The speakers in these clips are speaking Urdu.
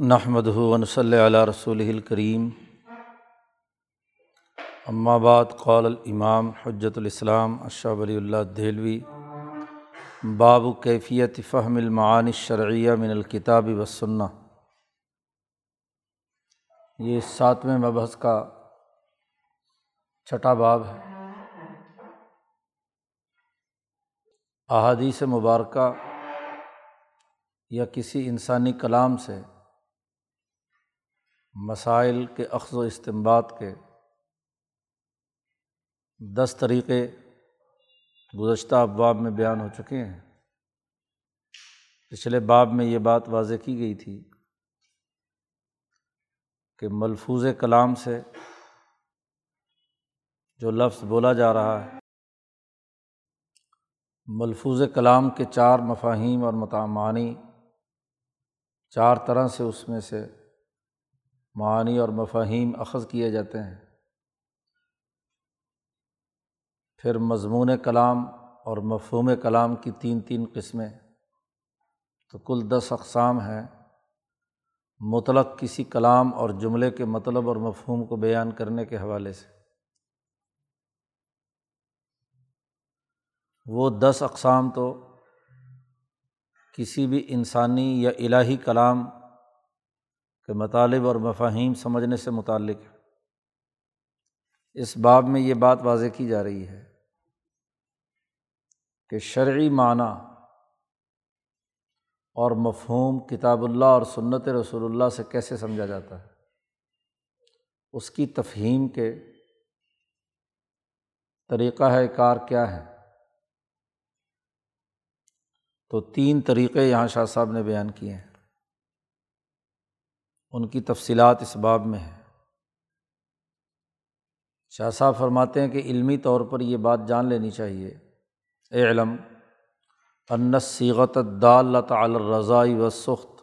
نحمد ون صلی علیہ رسول الکریم بعد قول الامام حجت الاسلام اشہ ولی اللہ دہلوی، باب کیفیت فہم المعانی شرعیہ من الکتاب وسنہ یہ ساتویں مبحث کا چھٹا باب ہے۔ احادیث مبارکہ یا کسی انسانی کلام سے مسائل کے اخذ و استمباد کے دس طریقے گزشتہ ابواب میں بیان ہو چکے ہیں۔ پچھلے باب میں یہ بات واضح کی گئی تھی کہ ملفوظ کلام سے جو لفظ بولا جا رہا ہے، ملفوظ کلام کے چار مفاہیم اور متعمانی چار طرح سے اس میں سے معانی اور مفاہیم اخذ کیے جاتے ہیں۔ پھر مضمون کلام اور مفہوم کلام کی تین تین قسمیں۔ تو کل دس اقسام ہیں۔ مطلق کسی کلام اور جملے کے مطلب اور مفہوم کو بیان کرنے کے حوالے سے۔ وہ دس اقسام تو کسی بھی انسانی یا الہی کلام کے مطالب اور مفاہیم سمجھنے سے متعلق ہے۔ اس باب میں یہ بات واضح کی جا رہی ہے کہ شرعی معنی اور مفہوم کتاب اللہ اور سنت رسول اللہ سے کیسے سمجھا جاتا ہے؟ اس کی تفہیم کے طریقہ ہے، کار کیا ہے؟ تو تین طریقے یہاں شاہ صاحب نے بیان کیے ہیں۔ ان کی تفصیلات اس باب میں ہیں۔ شاہ صاحب فرماتے ہیں کہ علمی طور پر یہ بات جان لینی چاہیے۔ اے علم انس سیغت دال الرضائی و سخت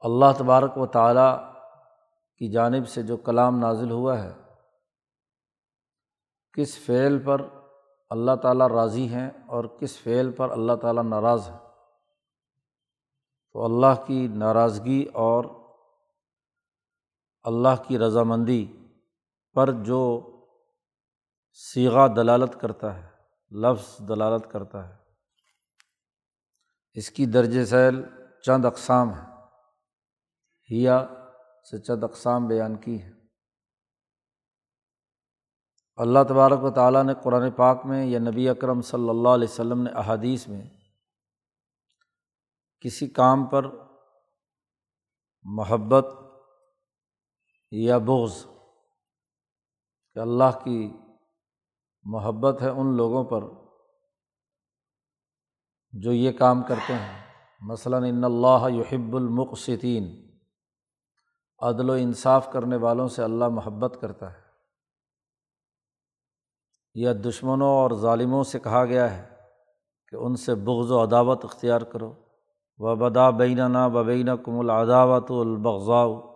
اللہ تبارک و تعالیٰ کی جانب سے جو کلام نازل ہوا ہے، کس فعل پر اللہ تعالیٰ راضی ہیں اور کس فعل پر اللہ تعالیٰ ناراض ہے تو اللہ کی ناراضگی اور اللہ کی رضامندی پر جو سیغا دلالت کرتا ہے، لفظ دلالت کرتا ہے، اس کی درج ذیل چند اقسام ہیں۔ ہیا سے چند اقسام بیان کی ہیں۔ اللہ تبارک و تعالیٰ نے قرآن پاک میں یا نبی اکرم صلی اللہ علیہ وسلم نے احادیث میں کسی کام پر محبت یا بغض کہ اللہ کی محبت ہے ان لوگوں پر جو یہ کام کرتے ہیں۔ مثلاً ان اللہ یحب المقصطین عدل و انصاف کرنے والوں سے اللہ محبت کرتا ہے۔ یا دشمنوں اور ظالموں سے کہا گیا ہے کہ ان سے بغض و عداوت اختیار کرو۔ و بدا بین نا کم العداوت البغضاء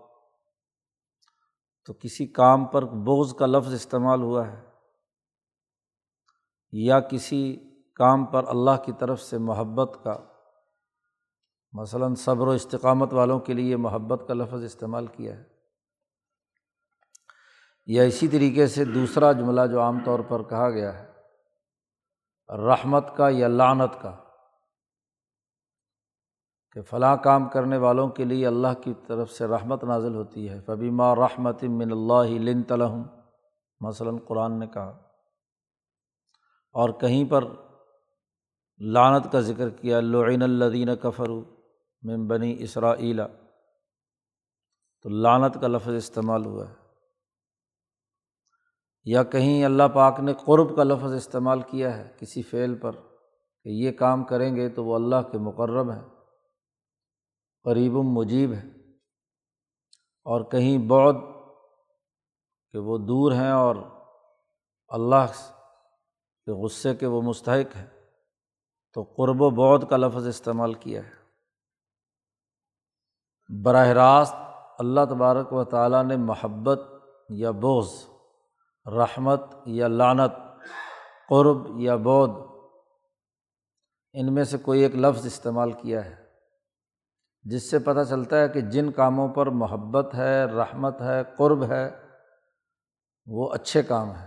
تو کسی کام پر بغض کا لفظ استعمال ہوا ہے یا کسی کام پر اللہ کی طرف سے محبت کا، مثلاً صبر و استقامت والوں کے لیے محبت کا لفظ استعمال کیا ہے۔ یا اسی طریقے سے دوسرا جملہ جو عام طور پر کہا گیا ہے، رحمت کا یا لعنت کا۔ کہ فلاں کام کرنے والوں کے لیے اللہ کی طرف سے رحمت نازل ہوتی ہے۔ فبی ماں رحمت من اللہ لن تلحم مثلاً قرآن نے کہا، اور کہیں پر لانت کا ذکر کیا لعین الدین کفر من بنی اسرائیلا تو لانت کا لفظ استعمال ہوا ہے۔ یا کہیں اللہ پاک نے قرب کا لفظ استعمال کیا ہے کسی فعل پر کہ یہ کام کریں گے تو وہ اللہ کے مقرب ہیں۔ قریب مجیب ہے اور کہیں بعد کہ وہ دور ہیں اور اللہ کے غصے کے وہ مستحق ہیں، تو قرب و بعد کا لفظ استعمال کیا ہے۔ براہ راست اللہ تبارک و تعالیٰ نے محبت یا بوز رحمت یا لانت قرب یا بود ان میں سے کوئی ایک لفظ استعمال کیا ہے۔ جس سے پتہ چلتا ہے کہ جن کاموں پر محبت ہے، رحمت ہے، قرب ہے، وہ اچھے کام ہیں۔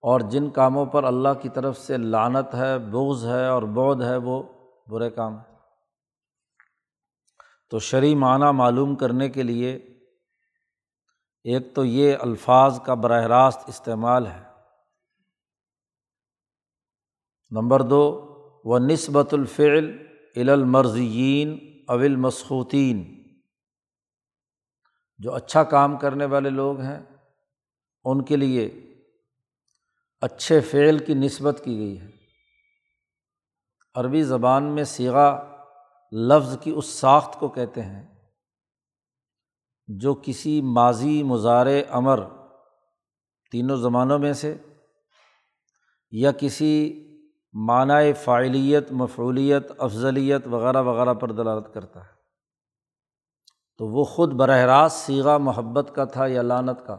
اور جن کاموں پر اللہ کی طرف سے لانت ہے، بغض ہے اور بود ہے، وہ برے کام ہیں۔ تو شرعی معنیٰ معلوم کرنے کے لیے ایک تو یہ الفاظ کا براہ راست استعمال ہے۔ نمبر دو و نسبت الفعل المرضین اول مسخوطین، جو اچھا کام کرنے والے لوگ ہیں، ان کے لیے اچھے فعل کی نسبت کی گئی ہے۔ عربی زبان میں سیگا لفظ کی اس ساخت کو کہتے ہیں، جو کسی ماضی مظاہر امر تینوں زمانوں میں سے یا کسی معنی فعلیت مفعولیت، افضلیت وغیرہ وغیرہ پر دلالت کرتا ہے۔ تو وہ خود براہ راست سیگا محبت کا تھا یا لانت کا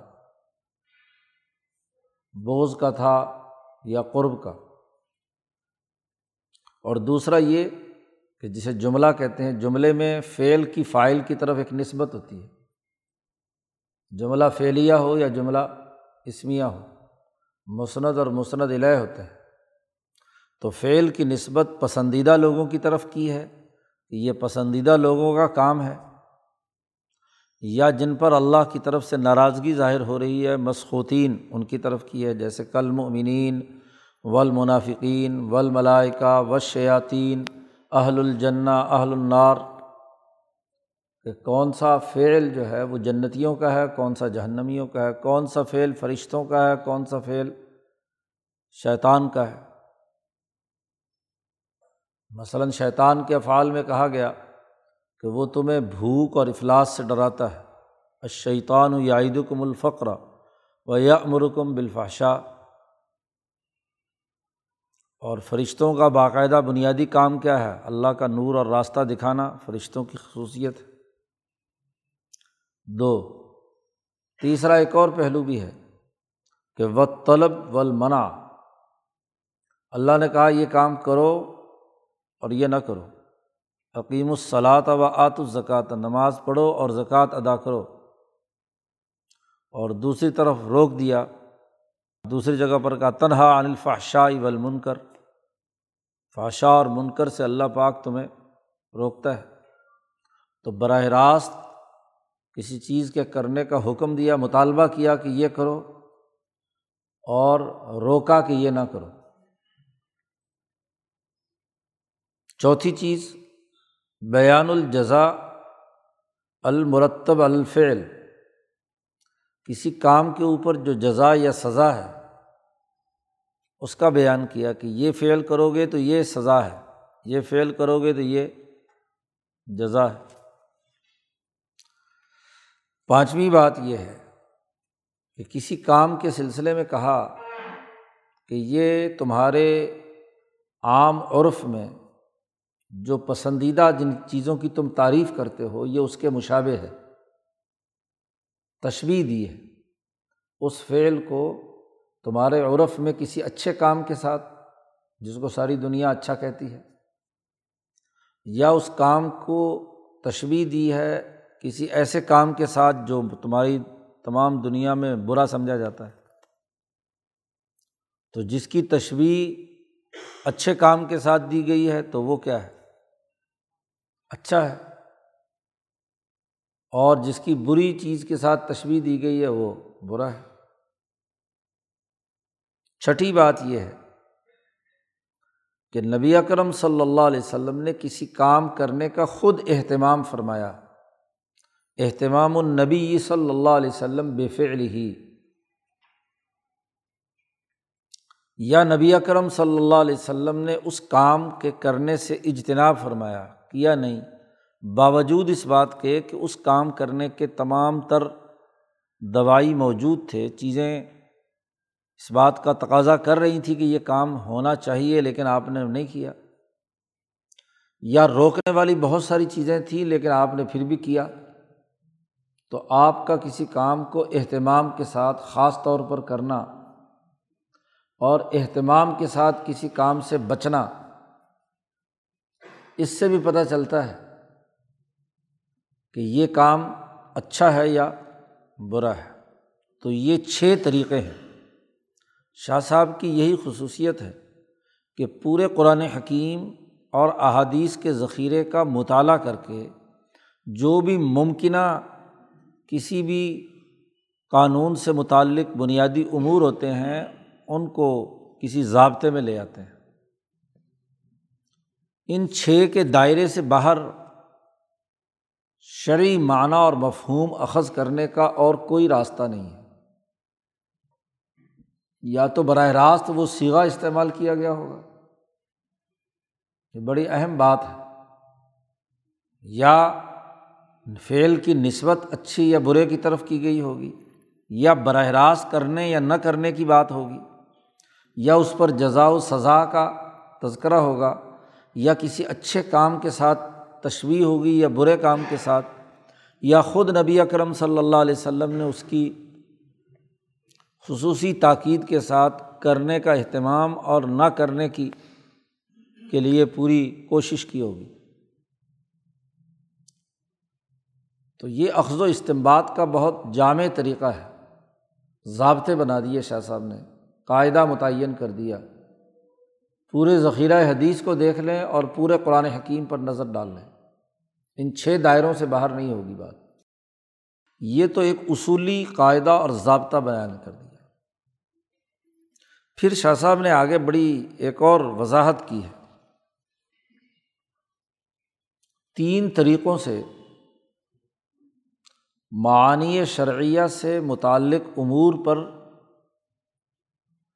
بوز کا تھا یا قرب کا۔ اور دوسرا یہ کہ جسے جملہ کہتے ہیں، جملے میں فعل کی فائل کی طرف ایک نسبت ہوتی ہے۔ جملہ فعلیہ ہو یا جملہ اسمیہ ہو، مسند اور مسند الہ ہوتا ہے تو فعل کی نسبت پسندیدہ لوگوں کی طرف کی ہے کہ یہ پسندیدہ لوگوں کا کام ہے یا جن پر اللہ کی طرف سے ناراضگی ظاہر ہو رہی ہے مسخوطین ان کی طرف کی ہے، جیسے کل مؤمنین ولمنافقین ولملائکہ و شیاطین اہل الجنّ اہل النار، کہ کون سا فعل جو ہے وہ جنتیوں کا ہے، کون سا جہنمیوں کا ہے، کون سا فعل فرشتوں کا ہے، کون سا فعل شیطان کا ہے۔ مثلاً شیطان کے افعال میں کہا گیا کہ وہ تمہیں بھوک اور افلاس سے ڈراتا ہے۔ اشیطان و یادم الفقر و یا امرکم بالفاشا اور فرشتوں کا باقاعدہ بنیادی کام کیا ہے؟ اللہ کا نور اور راستہ دکھانا فرشتوں کی خصوصیت ہے۔ دو، تیسرا ایک اور پہلو بھی ہے کہ و طلب و المنا اللہ نے کہا، یہ کام کرو اور یہ نہ کرو۔ عقیم الصلاۃ و آت الزکوٰۃ نماز پڑھو اور زکوٰۃ ادا کرو۔ اور دوسری طرف روک دیا، دوسری جگہ پر کہا، تنہا عن الفحشاء والمنکر۔ فاشا اور منکر سے اللہ پاک تمہیں روکتا ہے۔ تو براہ راست کسی چیز کے کرنے کا حکم دیا، مطالبہ کیا کہ یہ کرو اور روکا کہ یہ نہ کرو۔ چوتھی چیز، بیان الجزا المرتب الفعل۔ کسی کام کے اوپر جو جزا یا سزا ہے، اس کا بیان کیا کہ یہ فعل کرو گے تو یہ سزا ہے، یہ فعل کرو گے تو یہ جزا ہے۔ پانچویں بات یہ ہے کہ کسی کام کے سلسلے میں کہا کہ یہ تمہارے عام عرف میں جو پسندیدہ جن چیزوں کی تم تعریف کرتے ہو، یہ اس کے مشابے ہے۔ تشویح دی ہے۔ اس فعل کو تمہارے عرف میں کسی اچھے کام کے ساتھ، جس کو ساری دنیا اچھا کہتی ہے، یا اس کام کو تشویح دی ہے کسی ایسے کام کے ساتھ جو تمہاری تمام دنیا میں برا سمجھا جاتا ہے۔ تو جس کی تشویح اچھے کام کے ساتھ دی گئی ہے، تو وہ کیا ہے؟ اچھا ہے۔ اور جس کی بری چیز کے ساتھ تشویح دی گئی ہے وہ برا ہے۔ چھٹی بات یہ ہے کہ نبی اکرم صلی اللہ علیہ وسلم نے کسی کام کرنے کا خود اہتمام فرمایا۔ اہتمام النبی صلی اللہ علیہ وسلم بے فعل ہی یا نبی اکرم صلی اللہ علیہ وسلم نے اس کام کے کرنے سے اجتناب فرمایا۔ کیا نہیں۔ باوجود اس بات کے کہ اس کام کرنے کے تمام تر دوائی موجود تھے، چیزیں اس بات کا تقاضا کر رہی تھیں کہ یہ کام ہونا چاہیے، لیکن آپ نے نہیں کیا۔ یا روکنے والی بہت ساری چیزیں تھیں، لیکن آپ نے پھر بھی کیا۔ تو آپ کا کسی کام کو اہتمام کے ساتھ خاص طور پر کرنا اور اہتمام کے ساتھ کسی کام سے بچنا اس سے بھی پتہ چلتا ہے کہ یہ کام اچھا ہے یا برا ہے۔ تو یہ چھ طریقے ہیں۔ شاہ صاحب کی یہی خصوصیت ہے کہ پورے قرآن حکیم اور احادیث کے ذخیرے کا مطالعہ کر کے جو بھی ممکنہ کسی بھی قانون سے متعلق بنیادی امور ہوتے ہیں، ان کو کسی ضابطے میں لے آتے ہیں۔ ان چھ کے دائرے سے باہر شرعی معنی اور مفہوم اخذ کرنے کا اور کوئی راستہ نہیں ہے۔ یا تو براہ راست وہ سیگا استعمال کیا گیا ہوگا۔ یہ بڑی اہم بات ہے۔ یا فعل کی نسبت اچھی یا برے کی طرف کی گئی ہوگی، یا براہ راست کرنے یا نہ کرنے کی بات ہوگی، یا اس پر جزا و سزا کا تذکرہ ہوگا۔ یا کسی اچھے کام کے ساتھ تشویح ہوگی یا برے کام کے ساتھ، یا خود نبی اکرم صلی اللہ علیہ وسلم نے اس کی خصوصی تاکید کے ساتھ کرنے کا اہتمام اور نہ کرنے کی کے لیے پوری کوشش کی ہوگی۔ تو یہ اخذ و استمباد کا بہت جامع طریقہ ہے۔ ضابطے بنا دیے شاہ صاحب نے، قاعدہ متعین کر دیا۔ پورے ذخیرہ حدیث کو دیکھ لیں اور پورے قرآن حکیم پر نظر ڈال لیں۔ ان چھ دائروں سے باہر نہیں ہوگی بات۔ یہ تو ایک اصولی قاعدہ اور ضابطہ بیان کر دیا۔ پھر شاہ صاحب نے آگے بڑی ایک اور وضاحت کی ہے۔ تین طریقوں سے معانی شرعیہ سے متعلق امور پر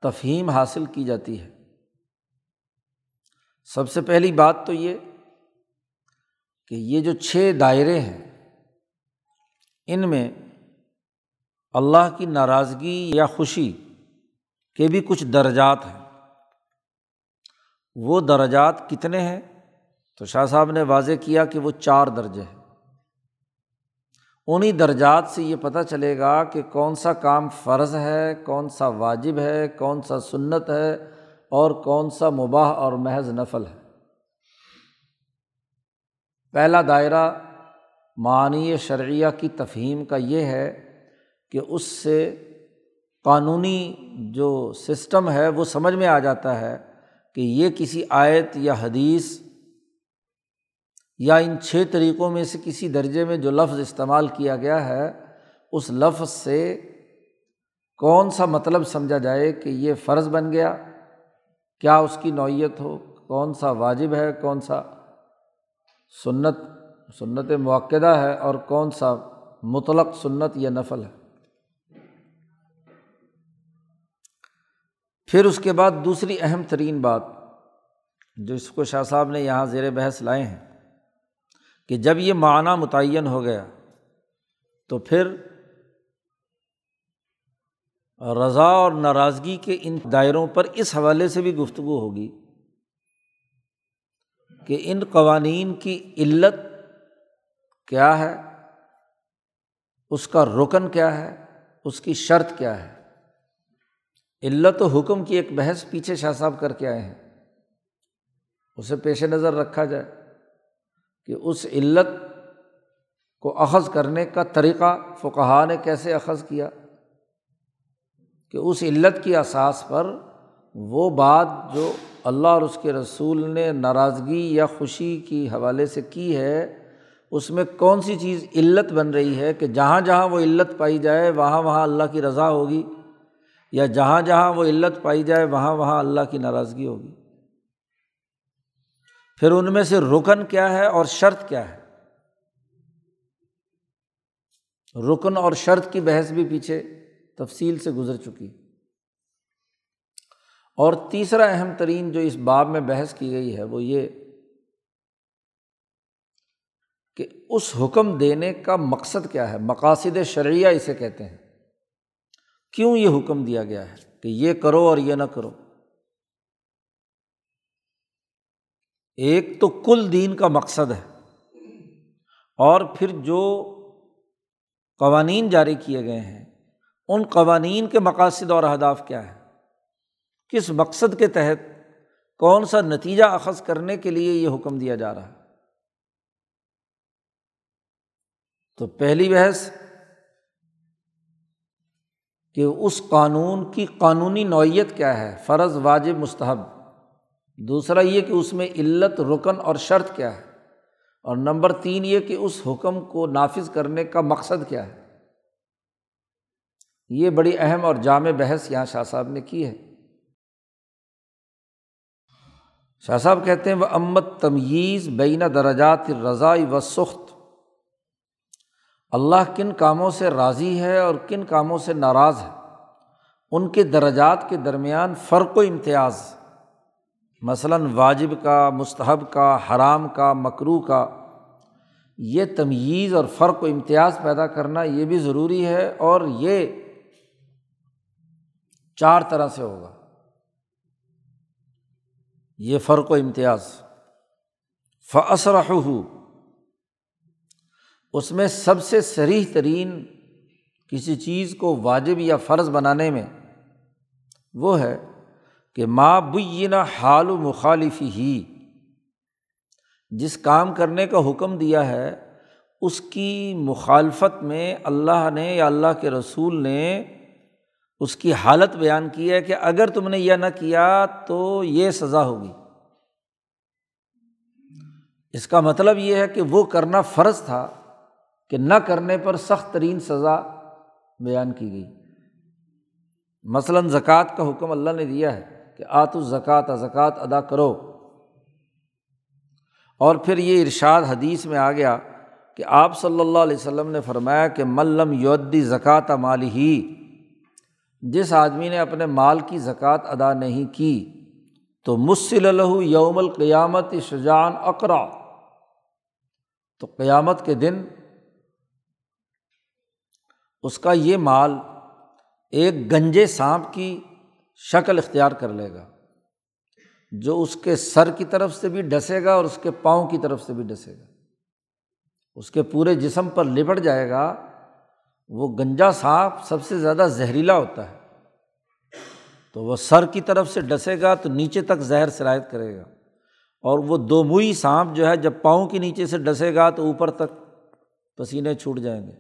تفہیم حاصل کی جاتی ہے۔ سب سے پہلی بات تو یہ کہ یہ جو چھ دائرے ہیں، ان میں اللہ کی ناراضگی یا خوشی کے بھی کچھ درجات ہیں۔ وہ درجات کتنے ہیں؟ تو شاہ صاحب نے واضح کیا کہ وہ چار درجے ہیں۔ انہیں درجات سے یہ پتہ چلے گا کہ کون سا کام فرض ہے، کون سا واجب ہے، کون سا سنت ہے اور کون سا مباح اور محض نفل ہے؟ پہلا دائرہ معنی شرعیہ کی تفہیم کا یہ ہے کہ اس سے قانونی جو سسٹم ہے وہ سمجھ میں آ جاتا ہے کہ یہ کسی آیت یا حدیث یا ان چھ طریقوں میں سے کسی درجے میں جو لفظ استعمال کیا گیا ہے، اس لفظ سے کون سا مطلب سمجھا جائے کہ یہ فرض بن گیا کیا اس کی نوعیت ہو؟ کون سا واجب ہے؟ کون سا سنت؟ سنت موقع ہے اور کون سا مطلق سنت یا نفل ہے؟ پھر اس کے بعد دوسری اہم ترین بات جو اس کو شاہ صاحب نے یہاں زیر بحث لائے ہیں کہ جب یہ معنیٰ متعین ہو گیا تو پھر رضا اور ناراضگی کے ان دائروں پر اس حوالے سے بھی گفتگو ہوگی کہ ان قوانین کی علت کیا ہے، اس کا رکن کیا ہے، اس کی شرط کیا ہے۔ علت و حکم کی ایک بحث پیچھے شاہ صاحب کر کے آئے ہیں۔ اسے پیش نظر رکھا جائے کہ اس علت کو اخذ کرنے کا طریقہ فقہ نے کیسے اخذ کیا۔ کہ اس علت کی اساس پر وہ بات جو اللہ اور اس کے رسول نے ناراضگی یا خوشی کی حوالے سے کی ہے، اس میں کون سی چیز علت بن رہی ہے کہ جہاں جہاں وہ علت پائی جائے، وہاں وہاں اللہ کی رضا ہوگی، یا جہاں جہاں وہ علت پائی جائے، وہاں وہاں اللہ کی ناراضگی ہوگی؟ پھر ان میں سے رکن کیا ہے اور شرط کیا ہے؟ رکن اور شرط کی بحث بھی پیچھے تفصیل سے گزر چکی۔ اور تیسرا اہم ترین جو اس باب میں بحث کی گئی ہے وہ یہ کہ اس حکم دینے کا مقصد کیا ہے؟ مقاصد شرعیہ اسے کہتے ہیں۔ کیوں یہ حکم دیا گیا ہے؟ کہ یہ کرو اور یہ نہ کرو۔ ایک تو کل دین کا مقصد ہے۔ اور پھر جو قوانین جاری کیے گئے ہیں ان قوانین کے مقاصد اور اہداف کیا ہے کس مقصد کے تحت کون سا نتیجہ اخذ کرنے کے لیے یہ حکم دیا جا رہا ہے؟ تو پہلی بحث کہ اس قانون کی قانونی نوعیت کیا ہے؟ فرض، واجب، مستحب۔ دوسرا یہ کہ اس میں علت، رکن اور شرط کیا ہے۔ اور نمبر تین یہ کہ اس حکم کو نافذ کرنے کا مقصد کیا ہے۔ یہ بڑی اہم اور جامع بحث یہاں شاہ صاحب نے کی ہے۔ شاہ صاحب کہتے ہیں، وہ امت تمیز بین درجات رضائی و سخت اللہ کن کاموں سے راضی ہے اور کن کاموں سے ناراض ہے؟ ان کے درجات کے درمیان فرق و امتیاز۔ مثلاً واجب کا، مستحب کا، حرام کا مکرو کا۔ یہ تمیز اور فرق و امتیاز پیدا کرنا یہ بھی ضروری ہے اور یہ چار طرح سے ہوگا۔ یہ فرق و امتیاز۔ فسرح اس میں سب سے سریح ترین کسی چیز کو واجب یا فرض بنانے میں وہ ہے کہ ماں بینہ حال و مخالفی ہی جس کام کرنے کا حکم دیا ہے، اس کی مخالفت میں اللہ نے یا اللہ کے رسول نے اس کی حالت بیان کی ہے کہ اگر تم نے یہ نہ کیا تو یہ سزا ہوگی۔ اس کا مطلب یہ ہے کہ وہ کرنا فرض تھا کہ نہ کرنے پر سخت ترین سزا بیان کی گئی۔ مثلاً زکوٰۃ کا حکم اللہ نے دیا ہے کہ آت الزکوٰۃ زکوٰۃ ادا کرو۔ اور پھر یہ ارشاد حدیث میں آ گیا کہ آپ صلی اللہ علیہ وسلم نے فرمایا کہ ملم یودی زکوٰۃ مالی ہی جس آدمی نے اپنے مال کی زکوٰۃ ادا نہیں کی تو مسل الہ یوم القیامت شجان اقرا۔ تو قیامت کے دن اس کا یہ مال ایک گنجے سانپ کی شکل اختیار کر لے گا، جو اس کے سر کی طرف سے بھی ڈسے گا اور اس کے پاؤں کی طرف سے بھی ڈسے گا۔ اس کے پورے جسم پر لپٹ جائے گا وہ گنجا سانپ سب سے زیادہ زہریلا ہوتا ہے۔ تو وہ سر کی طرف سے ڈسے گا تو نیچے تک زہر سرایت کرے گا۔ اور وہ دو موئی سانپ جو ہے جب پاؤں کے نیچے سے ڈسے گا تو اوپر تک پسینے چھوٹ جائیں گے۔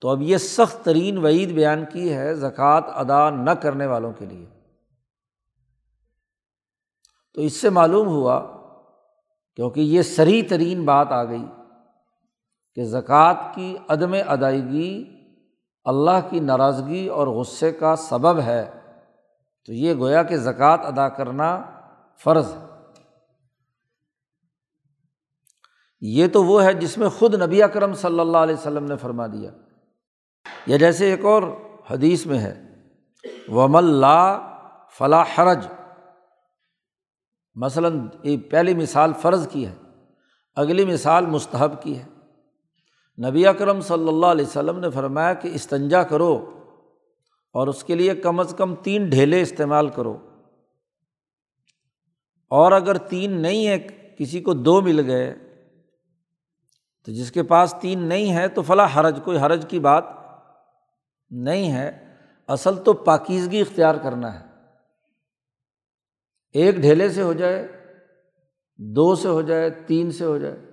تو اب یہ سخت ترین وعید بیان کی ہے زکوٰۃ ادا نہ کرنے والوں کے لیے۔ تو اس سے معلوم ہوا کیونکہ یہ سری ترین بات آ گئی۔ کہ زکوٰۃ کی عدم ادائیگی اللہ کی ناراضگی اور غصے کا سبب ہے، تو یہ گویا کہ زکوٰۃ ادا کرنا فرض ہے۔ یہ تو وہ ہے جس میں خود نبی اکرم صلی اللہ علیہ وسلم نے فرما دیا۔ یا جیسے ایک اور حدیث میں ہے وم اللہ فلاں حرج۔ مثلاً ایک پہلی مثال فرض کی ہے، اگلی مثال مستحب کی ہے۔ نبی اکرم صلی اللہ علیہ وسلم نے فرمایا کہ استنجا کرو اور اس کے لیے کم از کم تین ڈھیلے استعمال کرو۔ اور اگر تین نہیں ہے، کسی کو دو مل گئے، تو جس کے پاس تین نہیں ہے، تو فلاں حرج، کوئی حرج کی بات نہیں ہے۔ اصل تو پاکیزگی اختیار کرنا ہے۔ ایک ڈھیلے سے ہو جائے، دو سے ہو جائے، تین سے ہو جائے۔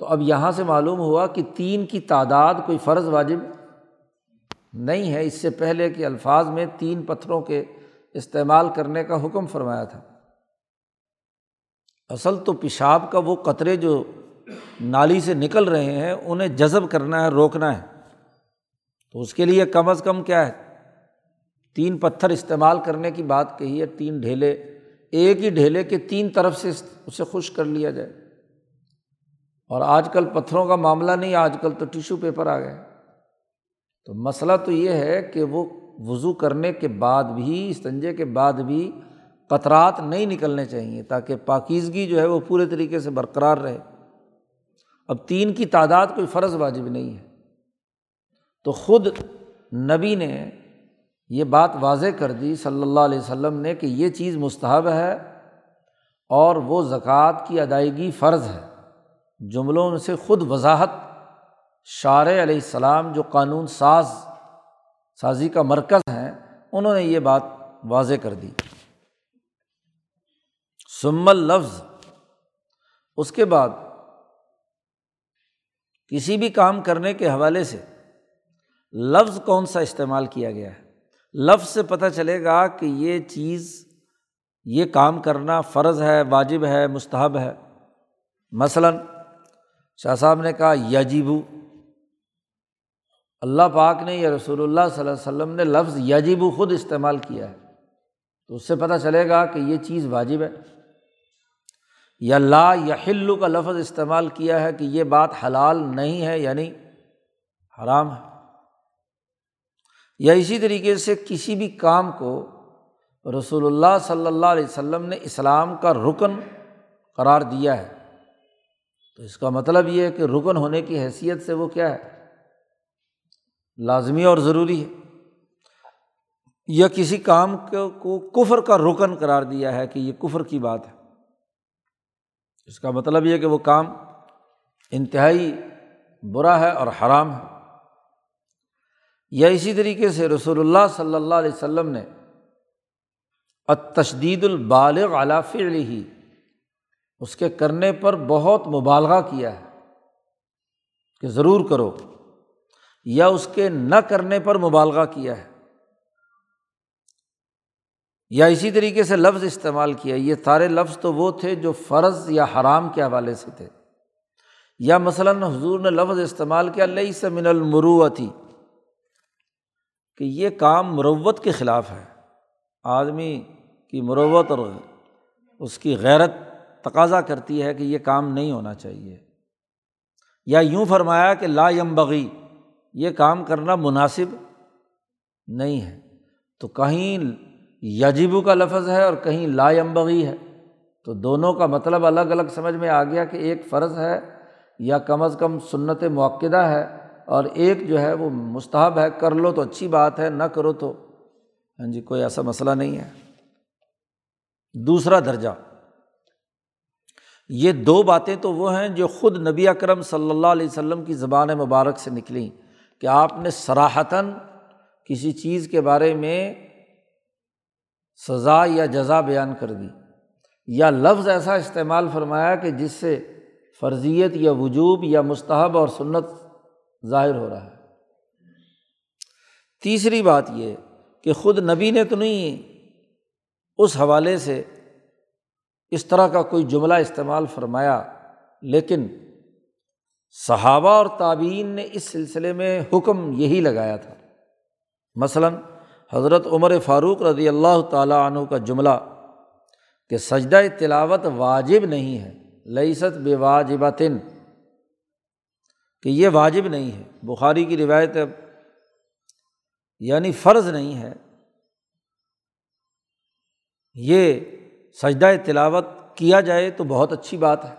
تو اب یہاں سے معلوم ہوا کہ تین کی تعداد کوئی فرض واجب نہیں ہے۔ اس سے پہلے کہ الفاظ میں تین پتھروں کے استعمال کرنے کا حکم فرمایا تھا۔ اصل تو پیشاب کا وہ قطرے جو نالی سے نکل رہے ہیں، انہیں جذب کرنا ہے، روکنا ہے۔ تو اس کے لیے کم از کم کیا ہے؟ تین پتھر استعمال کرنے کی بات کہی ہے، تین ڈھیلے، ایک ہی ڈھیلے کے تین طرف سے اسے خوش کر لیا جائے۔ اور آج کل پتھروں کا معاملہ نہیں، آج کل تو ٹیشو پیپر آ گئے۔ تو مسئلہ تو یہ ہے کہ وہ وضو کرنے کے بعد بھی، استنجے کے بعد بھی قطرات نہیں نکلنے چاہیے تاکہ پاکیزگی جو ہے وہ پورے طریقے سے برقرار رہے۔ اب تین کی تعداد کوئی فرض واجب نہیں ہے۔ تو خود نبی نے یہ بات واضح کر دی صلی اللہ علیہ وسلم نے کہ یہ چیز مستحب ہے اور وہ زکوٰۃ کی ادائیگی فرض ہے۔ جملوں میں سے خود وضاحت شار علیہ السلام جو قانون ساز، سازی کا مرکز ہیں، انہوں نے یہ بات واضح کر دی۔ سمل لفظ اس کے بعد کسی بھی کام کرنے کے حوالے سے لفظ کون سا استعمال کیا گیا ہے؟ لفظ سے پتہ چلے گا کہ یہ چیز، یہ کام کرنا فرض ہے، واجب ہے، مستحب ہے۔ مثلاً شاہ صاحب نے کہا، یجیبو۔ اللہ پاک نے یا رسول اللہ صلی اللہ علیہ وسلم نے لفظ یجیبو خود استعمال کیا ہے۔ تو اس سے پتہ چلے گا کہ یہ چیز واجب ہے۔ یا لا یا ہلو کا لفظ استعمال کیا ہے کہ یہ بات حلال نہیں ہے یعنی حرام ہے۔ یا اسی طریقے سے کسی بھی کام کو رسول اللہ صلی اللہ علیہ وسلم نے اسلام کا رکن قرار دیا ہے۔ تو اس کا مطلب یہ ہے کہ رکن ہونے کی حیثیت سے وہ کیا ہے؟ لازمی اور ضروری ہے۔ یا کسی کام کو کفر کا رکن قرار دیا ہے کہ یہ کفر کی بات ہے۔ اس کا مطلب یہ کہ وہ کام انتہائی برا ہے اور حرام ہے۔ یا اسی طریقے سے رسول اللہ صلی اللہ علیہ وسلم نے تشدید البالغ علاف علی اس کے کرنے پر بہت مبالغہ کیا ہے کہ ضرور کرو، یا اس کے نہ کرنے پر مبالغہ کیا ہے۔ یا اسی طریقے سے لفظ استعمال کیا، یہ سارے لفظ تو وہ تھے جو فرض یا حرام کے حوالے سے تھے۔ یا مثلاً حضور نے لفظ استعمال کیا لئی سے من المروتی کہ یہ کام مروت کے خلاف ہے۔ آدمی کی مروت اور اس کی غیرت تقاضا کرتی ہے کہ یہ کام نہیں ہونا چاہیے۔ یا یوں فرمایا کہ لا یم بغی یہ کام کرنا مناسب نہیں ہے۔ تو کہیں یجیبو کا لفظ ہے اور کہیں لا یمبغی ہے۔ تو دونوں کا مطلب الگ الگ سمجھ میں آ گیا کہ ایک فرض ہے یا کم از کم سنت موقعہ ہے اور ایک جو ہے وہ مستحب ہے، کر لو تو اچھی بات ہے، نہ کرو تو۔ ہاں جی کوئی ایسا مسئلہ نہیں ہے۔ دوسرا درجہ۔ یہ دو باتیں تو وہ ہیں جو خود نبی اکرم صلی اللہ علیہ وسلم کی زبان مبارک سے نکلیں کہ آپ نے سراہتاً کسی چیز کے بارے میں سزا یا جزا بیان کر دی یا لفظ ایسا استعمال فرمایا کہ جس سے فرضیت یا وجوب یا مستحب اور سنت ظاہر ہو رہا ہے۔ تیسری بات یہ کہ خود نبی نے تو نہیں اس حوالے سے اس طرح کا کوئی جملہ استعمال فرمایا، لیکن صحابہ اور تعبین نے اس سلسلے میں حکم یہی لگایا تھا۔ مثلاً حضرت عمر فاروق رضی اللہ تعالیٰ عنہ کا جملہ کہ سجدہ تلاوت واجب نہیں ہے لئیست بے واجباتن کہ یہ واجب نہیں ہے۔ بخاری کی روایت یعنی فرض نہیں ہے۔ یہ سجدہ تلاوت کیا جائے تو بہت اچھی بات ہے۔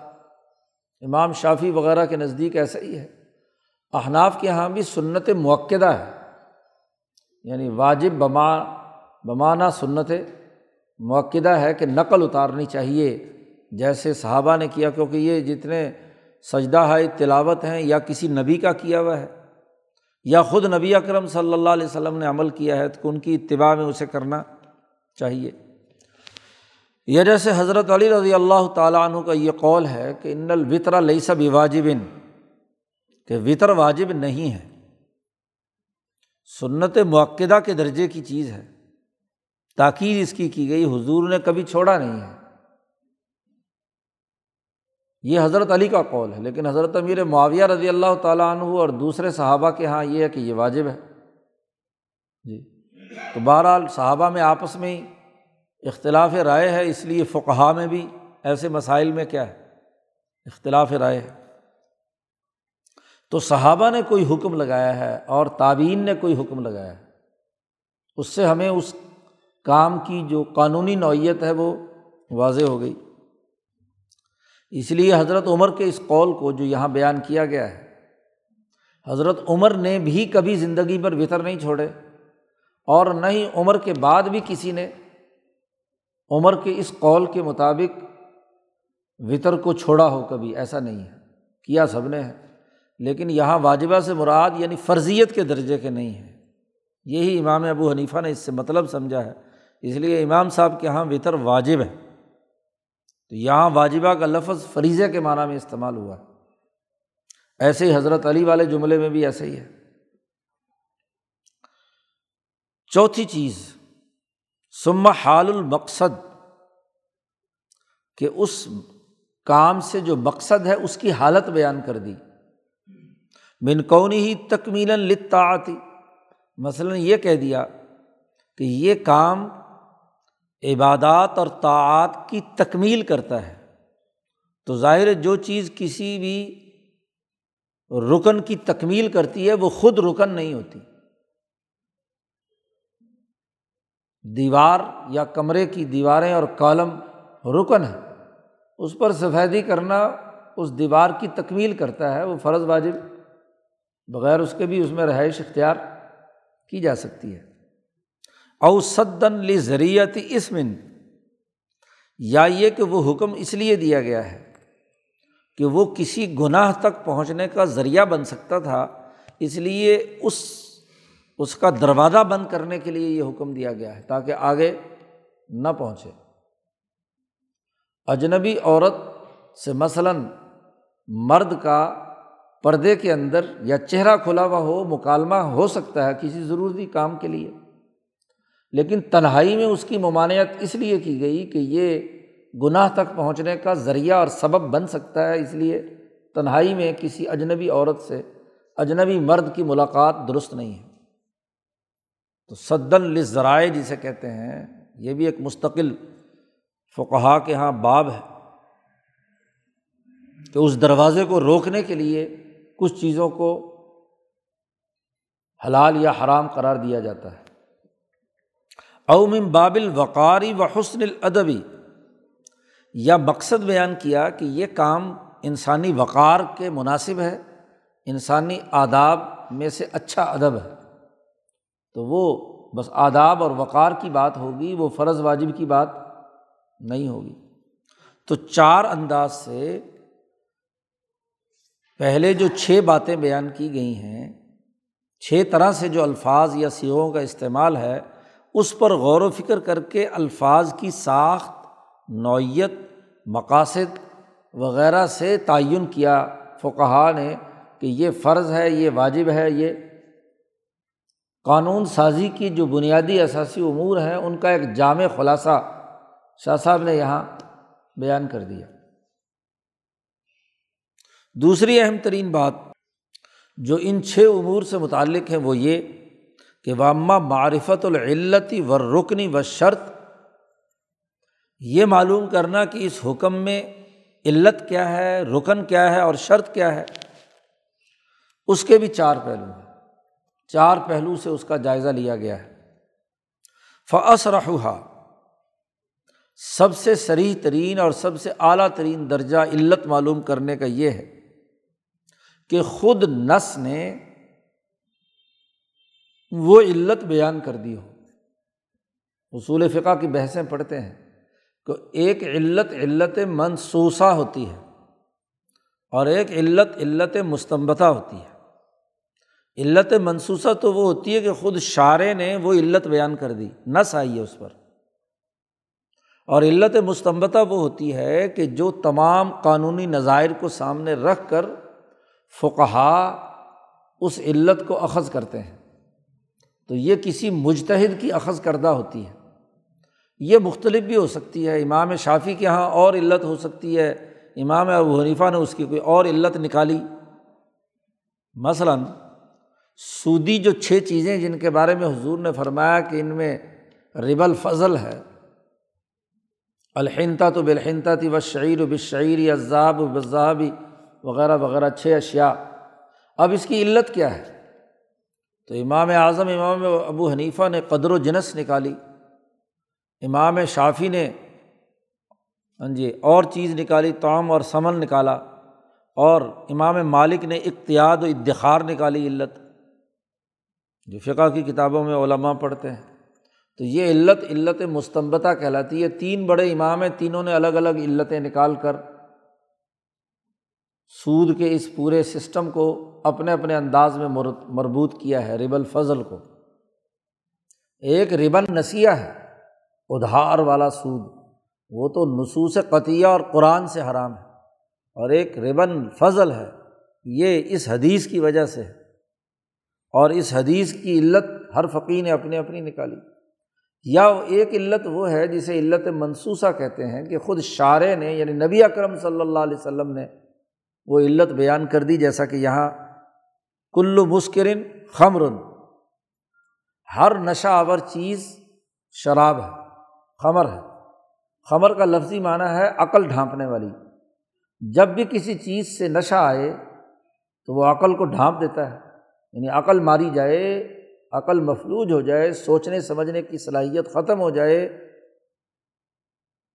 امام شافی وغیرہ کے نزدیک ایسا ہی ہے۔ احناف کے یہاں بھی سنت موقع ہے۔ یعنی واجب بما، بمانا سنت موقع ہے کہ نقل اتارنی چاہیے۔ جیسے صحابہ نے کیا، کیونکہ یہ جتنے سجدہ ہے تلاوت ہیں، یا کسی نبی کا کیا ہوا ہے، یا خود نبی اکرم صلی اللہ علیہ وسلم نے عمل کیا ہے، تو ان کی اتباع میں اسے کرنا چاہیے۔ یہ جیسے حضرت علی رضی اللہ تعالیٰ عنہ کا یہ قول ہے کہ ان الوطر لئی سب واجبن کہ وطر واجب نہیں ہے۔ سنت معقدہ کے درجے کی چیز ہے۔ تاکید اس کی کی گئی، حضور نے کبھی چھوڑا نہیں ہے۔ یہ حضرت علی کا قول ہے، لیکن حضرت امیر معاویہ رضی اللہ تعالیٰ عنہ اور دوسرے صحابہ کے یہاں یہ ہے کہ یہ واجب ہے۔ جی۔ تو بہرحال صحابہ میں آپس میں ہی اختلاف رائے ہے، اس لیے فقہ میں بھی ایسے مسائل میں کیا ہے؟ اختلاف رائے ہے۔ تو صحابہ نے کوئی حکم لگایا ہے اور تعبین نے کوئی حکم لگایا ہے۔ اس سے ہمیں اس کام کی جو قانونی نوعیت ہے وہ واضح ہو گئی۔ اس لیے حضرت عمر کے اس قول کو جو یہاں بیان کیا گیا ہے، حضرت عمر نے بھی کبھی زندگی پر وطر نہیں چھوڑے اور نہ ہی عمر کے بعد بھی کسی نے عمر کے اس قول کے مطابق وطر کو چھوڑا ہو کبھی، ایسا نہیں ہے۔ کیا سب نے ہے۔ لیکن یہاں واجبہ سے مراد یعنی فرضیت کے درجے کے نہیں ہیں یہی امام ابو حنیفہ نے اس سے مطلب سمجھا ہے۔ اس لیے امام صاحب کے یہاں وطر واجب ہے۔ تو یہاں واجبہ کا لفظ فریضے کے معنیٰ میں استعمال ہوا ہے۔ ایسے ہی حضرت علی والے جملے میں بھی ایسے ہی ہے۔ چوتھی چیز سما حال المقصد، کہ اس کام سے جو مقصد ہے اس کی حالت بیان کر دی۔ منکونی ہی تکمیل لتا آتی مثلاً یہ کہہ دیا کہ یہ کام عبادات اور طاعت کی تکمیل کرتا ہے۔ تو ظاہر جو چیز کسی بھی رکن کی تکمیل کرتی ہے وہ خود رکن نہیں ہوتی۔ دیوار یا کمرے کی دیواریں اور کالم رکن ہے اس پر سفیدی کرنا اس دیوار کی تکمیل کرتا ہے، وہ فرض واجب۔ بغیر اس کے بھی اس میں رہائش اختیار کی جا سکتی ہے۔ اوسدن لی ذریعت اسمن، یا یہ کہ وہ حکم اس لیے دیا گیا ہے کہ وہ کسی گناہ تک پہنچنے کا ذریعہ بن سکتا تھا، اس لیے اس اس کا دروازہ بند کرنے کے لیے یہ حکم دیا گیا ہے تاکہ آگے نہ پہنچے۔ اجنبی عورت سے مثلاً مرد کا پردے کے اندر یا چہرہ کھلا ہوا ہو، مکالمہ ہو سکتا ہے کسی ضروری کام کے لیے، لیکن تنہائی میں اس کی ممانعت اس لیے کی گئی کہ یہ گناہ تک پہنچنے کا ذریعہ اور سبب بن سکتا ہے، اس لیے تنہائی میں کسی اجنبی عورت سے اجنبی مرد کی ملاقات درست نہیں ہے۔ تو صدن لذرائے جسے کہتے ہیں، یہ بھی ایک مستقل فقہا کے یہاں باب ہے کہ اس دروازے کو روکنے کے لیے کچھ چیزوں کو حلال یا حرام قرار دیا جاتا ہے۔ اوم بابل وقاری و حسن الادبی یا مقصد بیان کیا کہ یہ کام انسانی وقار کے مناسب ہے، انسانی آداب میں سے اچھا ادب ہے۔ تو وہ بس آداب اور وقار کی بات ہوگی، وہ فرض واجب کی بات نہیں ہوگی۔ تو چار انداز سے پہلے جو چھ باتیں بیان کی گئی ہیں، چھ طرح سے جو الفاظ یا سیغوں کا استعمال ہے، اس پر غور و فکر کر کے الفاظ کی ساخت، نوعیت، مقاصد وغیرہ سے تعین کیا۔ فقہ نے کہ یہ فرض ہے، یہ واجب ہے، یہ قانون سازی کی جو بنیادی اثاثی امور ہیں، ان کا ایک جامع خلاصہ شاہ صاحب نے یہاں بیان کر دیا۔ دوسری اہم ترین بات جو ان چھ امور سے متعلق ہے، وہ یہ کہ وامہ معرفت العلتی و رکنی و شرط یہ معلوم کرنا کہ اس حکم میں علت کیا ہے، رکن کیا ہے اور شرط کیا ہے۔ اس کے بھی چار پہلو ہیں۔ چار پہلو سے اس کا جائزہ لیا گیا ہے۔ فعص رہا سب سے سریح ترین اور سب سے اعلیٰ ترین درجہ علت معلوم کرنے کا یہ ہے کہ خود نس نے وہ علت بیان کر دی ہو۔ اصول فقہ کی بحثیں پڑھتے ہیں کہ ایک علت علت منسوسہ ہوتی ہے اور ایک علت علت مستمبتا ہوتی ہے۔ علت منسوسہ تو وہ ہوتی ہے کہ خود شاعر نے وہ علت بیان کر دی، نس آئی ہے اس پر۔ اور علت مستمبتا وہ ہوتی ہے کہ جو تمام قانونی نظائر کو سامنے رکھ کر فقہا اس علت کو اخذ کرتے ہیں۔ تو یہ کسی مجتہد کی اخذ کردہ ہوتی ہے۔ یہ مختلف بھی ہو سکتی ہے۔ امام شافی کے یہاں اور علت ہو سکتی ہے۔ امام ابو حنیفہ نے اس کی کوئی اور علت نکالی۔ مثلاً سودی جو چھ چیزیں جن کے بارے میں حضور نے فرمایا کہ ان میں رب الفضل ہے الحنتا تو بالحنتا تھی و شعیر و بشعیر عذاب و بذابی وغیرہ وغیرہ، چھ اشیا اب اس کی علت کیا ہے؟ تو امام اعظم، امام ابو حنیفہ نے قدر و جنس نکالی۔ امام شافی نے ہاں جی اور چیز نکالی توم اور سمن نکالا۔ اور امام مالک نے اقتیاد و ادخار نکالی علت۔ جو فقہ کی کتابوں میں علماء پڑھتے ہیں۔ تو یہ علت علت مستمبتا کہلاتی ہے۔ تین بڑے امام ہیں، تینوں نے الگ الگ علتیں نکال کر سود کے اس پورے سسٹم کو اپنے اپنے انداز میں مربوط کیا ہے، رب الفضل کو۔ ایک ربن نسیہ ہے، ادھار والا سود۔ وہ تو نصوص قطعیہ اور قرآن سے حرام ہے۔ اور ایک ربن فضل ہے، یہ اس حدیث کی وجہ سے ہے۔ اور اس حدیث کی علت ہر فقی نے اپنی اپنی نکالی۔ یا ایک علت وہ ہے جسے علت منصوصہ کہتے ہیں کہ خود شاعر نے یعنی نبی اکرم صلی اللہ علیہ وسلم نے وہ علت بیان کر دی، جیسا کہ یہاں کلو مسکرن خمرن، ہر نشہ آور چیز شراب ہے، خمر ہے۔ خمر کا لفظی معنی ہے عقل ڈھانپنے والی۔ جب بھی کسی چیز سے نشہ آئے تو وہ عقل کو ڈھانپ دیتا ہے۔ یعنی عقل ماری جائے، عقل مفلوج ہو جائے، سوچنے، سمجھنے کی صلاحیت ختم ہو جائے،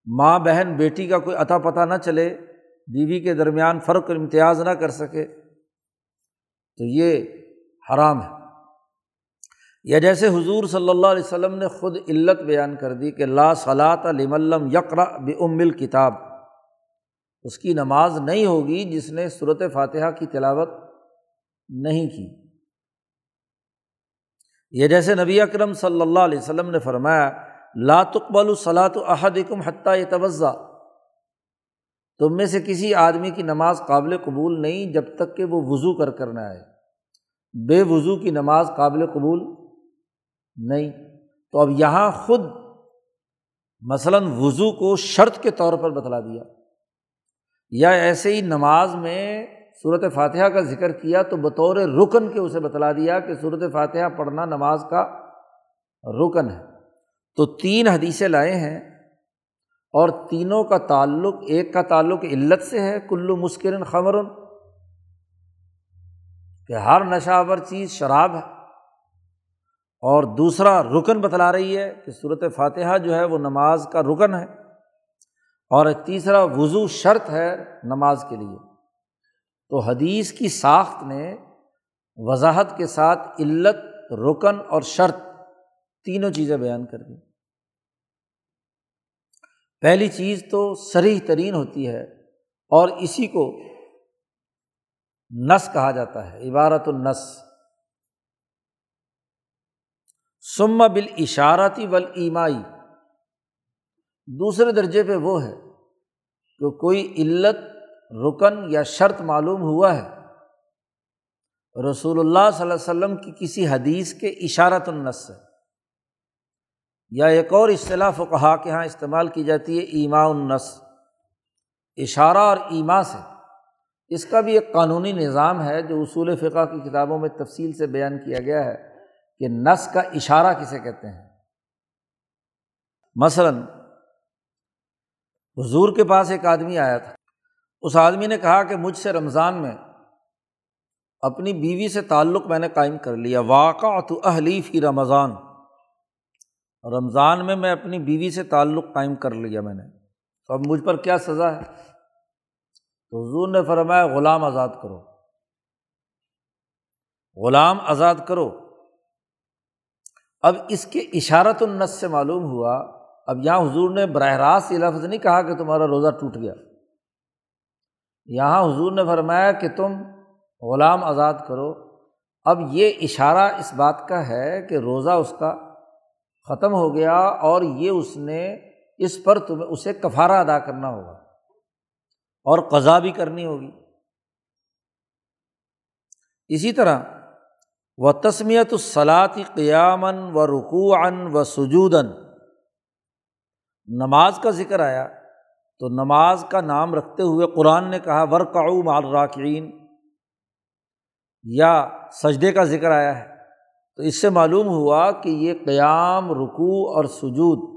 ماں، بہن، بیٹی کا کوئی عطا پتہ نہ چلے، بیوی کے درمیان فرق امتیاز نہ کر سکے، تو یہ حرام ہے۔ یا جیسے حضور صلی اللہ علیہ وسلم نے خود علت بیان کر دی کہ لا صلاۃ علم یکرا بمل کتاب اس کی نماز نہیں ہوگی جس نے صورت فاتحہ کی تلاوت نہیں کی۔ یہ جیسے نبی اکرم صلی اللہ علیہ وسلم نے فرمایا، لا تقبل صلاۃ احدکم حتیٰ توضا تم میں سے کسی آدمی کی نماز قابل قبول نہیں جب تک کہ وہ وضو کر کرنا آئے۔ بے وضو کی نماز قابل قبول نہیں۔ تو اب یہاں خود مثلاً وضو کو شرط کے طور پر بتلا دیا۔ یا ایسے ہی نماز میں صورت فاتحہ کا ذکر کیا تو بطور رکن کے اسے بتلا دیا کہ صورت فاتحہ پڑھنا نماز کا رکن ہے۔ تو تین حدیثیں لائے ہیں اور تینوں کا تعلق، ایک کا تعلق علت سے ہے، کلو مسکرن خمرن، کہ ہر نشاور چیز شراب ہے۔ اور دوسرا رکن بتلا رہی ہے کہ صورت فاتحہ جو ہے وہ نماز کا رکن ہے۔ اور تیسرا وضو شرط ہے نماز کے لیے۔ تو حدیث کی ساخت نے وضاحت کے ساتھ علت، رکن اور شرط تینوں چیزیں بیان کر دیں پہلی چیز تو سریح ترین ہوتی ہے اور اسی کو نس کہا جاتا ہے، عبارت النس۔ سم بال اشارتی ول ایمائی دوسرے درجے پہ وہ ہے کہ کوئی علت رکن یا شرط معلوم ہوا ہے۔ رسول اللہ صلی اللہ علیہ وسلم کی کسی حدیث کے اشارت النس سے۔ یا ایک اور اصطلاح و کہا کہ یہاں استعمال کی جاتی ہے ایما النس اشارہ اور ایما سے۔ اس کا بھی ایک قانونی نظام ہے جو اصول فقہ کی کتابوں میں تفصیل سے بیان کیا گیا ہے کہ نس کا اشارہ کسے کہتے ہیں۔ مثلاً، حضور کے پاس ایک آدمی آیا تھا۔ اس آدمی نے کہا کہ مجھ سے رمضان میں اپنی بیوی سے تعلق میں نے قائم کر لیا واقع تو اہلیف ہی رمضان۔ رمضان میں میں اپنی بیوی سے تعلق قائم کر لیا میں نے۔ تو اب مجھ پر کیا سزا ہے؟ تو حضور نے فرمایا، غلام آزاد کرو۔ غلام آزاد کرو۔ اب اس کے اشارت النس سے معلوم ہوا، اب یہاں حضور نے براہ راست یہ لفظ نہیں کہا کہ تمہارا روزہ ٹوٹ گیا۔ یہاں حضور نے فرمایا کہ تم غلام آزاد کرو۔ اب یہ اشارہ اس بات کا ہے کہ روزہ اس کا ختم ہو گیا اور یہ اس نے اس پر تمہیں اسے کفارہ ادا کرنا ہوگا اور قضا بھی کرنی ہوگی۔ اسی طرح و تسمیت الصلاطی قیامن و رقوعن و سجودن نماز کا ذکر آیا۔ تو نماز کا نام رکھتے ہوئے قرآن نے کہا ورقعو مال راکعین یا سجدے کا ذکر آیا ہے۔ تو اس سے معلوم ہوا کہ یہ قیام، رکوع اور سجود،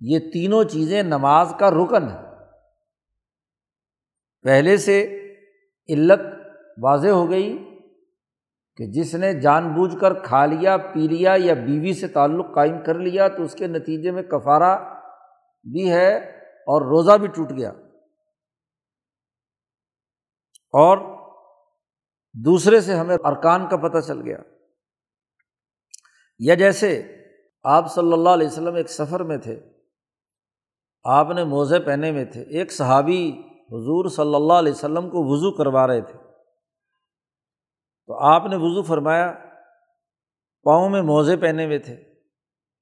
یہ تینوں چیزیں نماز کا رکن ہے پہلے سے علت واضح ہو گئی کہ جس نے جان بوجھ کر کھا لیا، پی لیا یا بیوی سے تعلق قائم کر لیا تو اس کے نتیجے میں کفارہ بھی ہے اور روزہ بھی ٹوٹ گیا۔ اور دوسرے سے ہمیں ارکان کا پتہ چل گیا۔ یا جیسے آپ صلی اللہ علیہ وسلم ایک سفر میں تھے، آپ نے موزے پہنے میں تھے، ایک صحابی حضور صلی اللہ علیہ وسلم کو وضو کروا رہے تھے۔ تو آپ نے وضو فرمایا، پاؤں میں موزے پہنے ہوئے تھے۔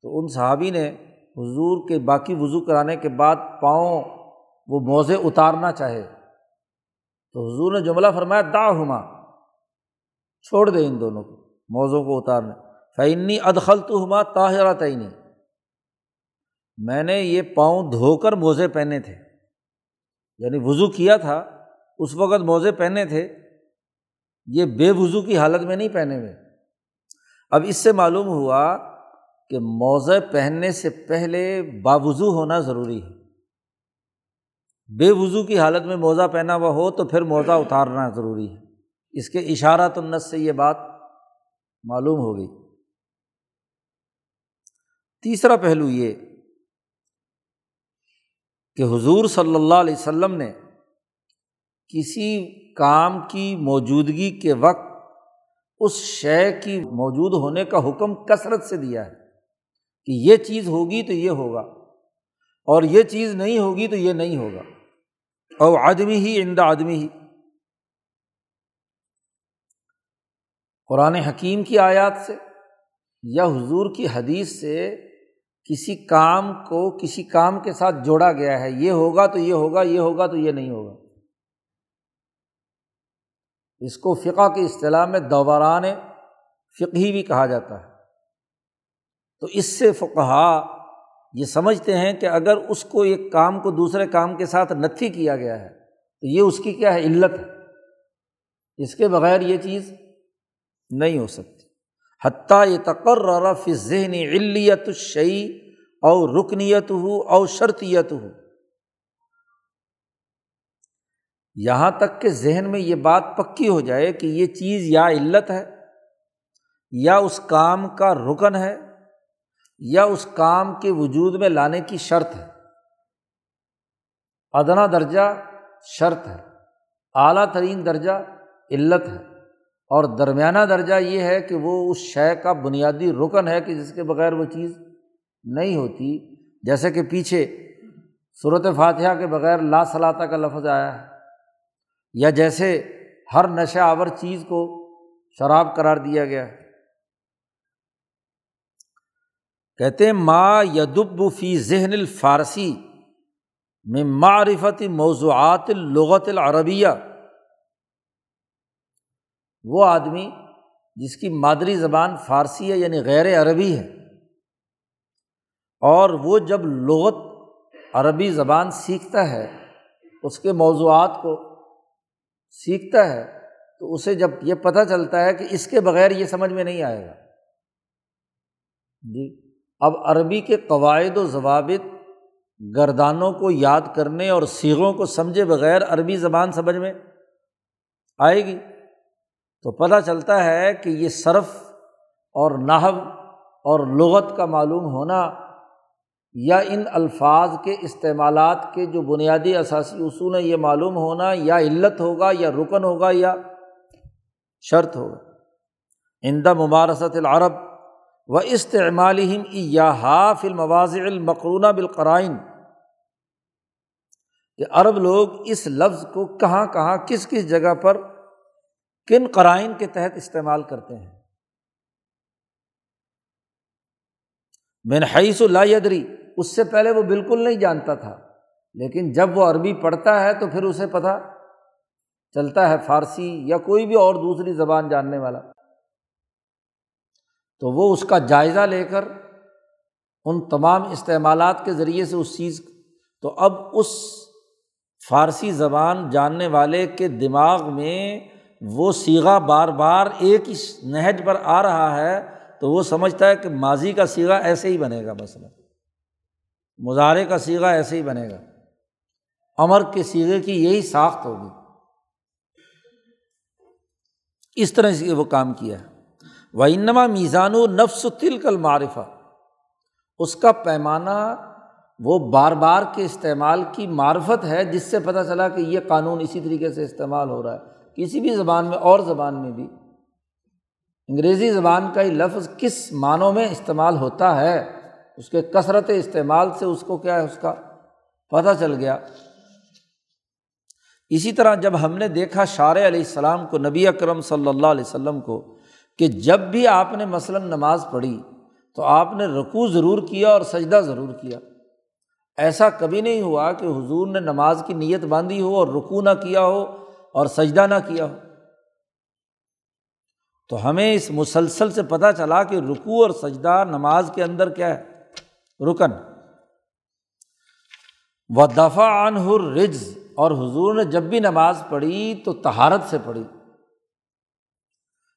تو ان صحابی نے حضور کے باقی وضو کرانے کے بعد پاؤں وہ موزے اتارنا چاہے۔ تو حضور نے جملہ فرمایا دا ہما چھوڑ دے ان دونوں کو، موزوں کو اتارنے۔ فعنی ادخل تو ہما طاہرہ تعینی میں نے یہ پاؤں دھو کر موزے پہنے تھے۔ یعنی وضو کیا تھا، اس وقت موزے پہنے تھے۔ یہ بے وضو کی حالت میں نہیں پہنے ہوئے۔ اب اس سے معلوم ہوا کہ موزے پہننے سے پہلے باوضو ہونا ضروری ہے۔ بے وضو کی حالت میں موزہ پہنا ہوا ہو تو پھر موزہ اتارنا ضروری ہے۔ اس کے اشارہ تنس سے یہ بات معلوم ہو گئی۔ تیسرا پہلو یہ کہ حضور صلی اللہ علیہ وسلم نے کسی کام کی موجودگی کے وقت اس شے کی موجود ہونے کا حکم کثرت سے دیا ہے۔ کہ یہ چیز ہوگی تو یہ ہوگا اور یہ چیز نہیں ہوگی تو یہ نہیں ہوگا۔ اور آدمی ہی اندہ آدمی ہی۔ قرآن حکیم کی آیات سے یا حضور کی حدیث سے کسی کام کو کسی کام کے ساتھ جوڑا گیا ہے، یہ ہوگا تو یہ ہوگا یہ ہوگا تو یہ نہیں ہوگا۔ اس کو فقہ کی اصطلاح میں دوران فقہی بھی کہا جاتا ہے۔ تو اس سے فقہا یہ سمجھتے ہیں کہ اگر اس کو ایک کام کو دوسرے کام کے ساتھ نتھی کیا گیا ہے، تو یہ اس کی کیا ہے، علت ہے۔ اس کے بغیر یہ چیز نہیں ہو سکتی۔ حتیٰ یہ تقرر فی ذہنی علیت الشعی اور رکنیت ہو اور شرطیت ہو یہاں تک کہ ذہن میں یہ بات پکی ہو جائے کہ یہ چیز یا علت ہے یا اس کام کا رکن ہے یا اس کام کے وجود میں لانے کی شرط ہے۔ ادنا درجہ شرط ہے، اعلیٰ ترین درجہ علت ہے۔ اور درمیانہ درجہ یہ ہے کہ وہ اس شے کا بنیادی رکن ہے کہ جس کے بغیر وہ چیز نہیں ہوتی۔ جیسے کہ پیچھے صورت فاتحہ کے بغیر لا صلاح کا لفظ آیا ہے۔ یا جیسے ہر نشہ آور چیز کو شراب قرار دیا گیا ہے۔ کہتے ما یدب فی ذہن الفارسی میں معرفت موضوعات الغت العربیہ۔ وہ آدمی جس کی مادری زبان فارسی ہے یعنی غیر عربی ہے، اور وہ جب لغت عربی زبان سیکھتا ہے، اس کے موضوعات کو سیکھتا ہے، تو اسے جب یہ پتہ چلتا ہے کہ اس کے بغیر یہ سمجھ میں نہیں آئے گا۔ جی۔ اب عربی کے قواعد و ضوابط گردانوں کو یاد کرنے اور سیغوں کو سمجھے بغیر عربی زبان سمجھ میں آئے گی۔ تو پتہ چلتا ہے کہ یہ صرف اور نحو اور لغت کا معلوم ہونا یا ان الفاظ کے استعمالات کے جو بنیادی اثاثی اصول ہیں، یہ معلوم ہونا یا علت ہوگا یا رکن ہوگا یا شرط ہوگا۔ اندہ مبارست العرب و استعمال یا حاف المواز المقرونہ بالقرائن۔ کہ عرب لوگ اس لفظ کو کہاں کہاں، کس کس جگہ پر، کن قرائن کے تحت استعمال کرتے ہیں۔ بن حیث یدری، اس سے پہلے وہ بالکل نہیں جانتا تھا، لیکن جب وہ عربی پڑھتا ہے تو پھر اسے پتہ چلتا ہے فارسی یا کوئی بھی اور دوسری زبان جاننے والا۔ تو وہ اس کا جائزہ لے کر ان تمام استعمالات کے ذریعے سے اس چیز تو اب اس فارسی زبان جاننے والے کے دماغ میں وہ سیگا بار بار ایک ہی نہج پر آ رہا ہے، تو وہ سمجھتا ہے کہ ماضی کا سیگا ایسے ہی بنے گا مثلاً۔ مظاہرے کا سیگا ایسے ہی بنے گا۔ امر کے سیگے کی یہی ساخت ہوگی۔ اس طرح سے وہ کام کیا ہے۔ وہ انما میزان و نفس و تل کل معرفہ اس کا پیمانہ وہ بار بار کے استعمال کی معرفت ہے، جس سے پتہ چلا کہ یہ قانون اسی طریقے سے استعمال ہو رہا ہے۔ کسی بھی زبان میں، اور زبان میں بھی۔ انگریزی زبان کا ہی لفظ کس معنوں میں استعمال ہوتا ہے؟ اس کے کثرت استعمال سے اس کو کیا ہے؟ اس کا پتہ چل گیا۔ اسی طرح جب ہم نے دیکھا شار علیہ السلام کو، نبی اکرم صلی اللہ علیہ وسلم کو کہ جب بھی آپ نے مثلاً نماز پڑھی تو آپ نے رقو ضرور کیا اور سجدہ ضرور کیا۔ ایسا کبھی نہیں ہوا کہ حضور نے نماز کی نیت باندھی ہو اور رکو نہ کیا ہو اور سجدہ نہ کیا ہو۔ تو ہمیں اس مسلسل سے پتہ چلا کہ رکو اور سجدہ نماز کے اندر کیا ہے۔ رکن۔ و دفاع عنہر رجز اور حضور نے جب بھی نماز پڑھی تو تہارت سے پڑھی۔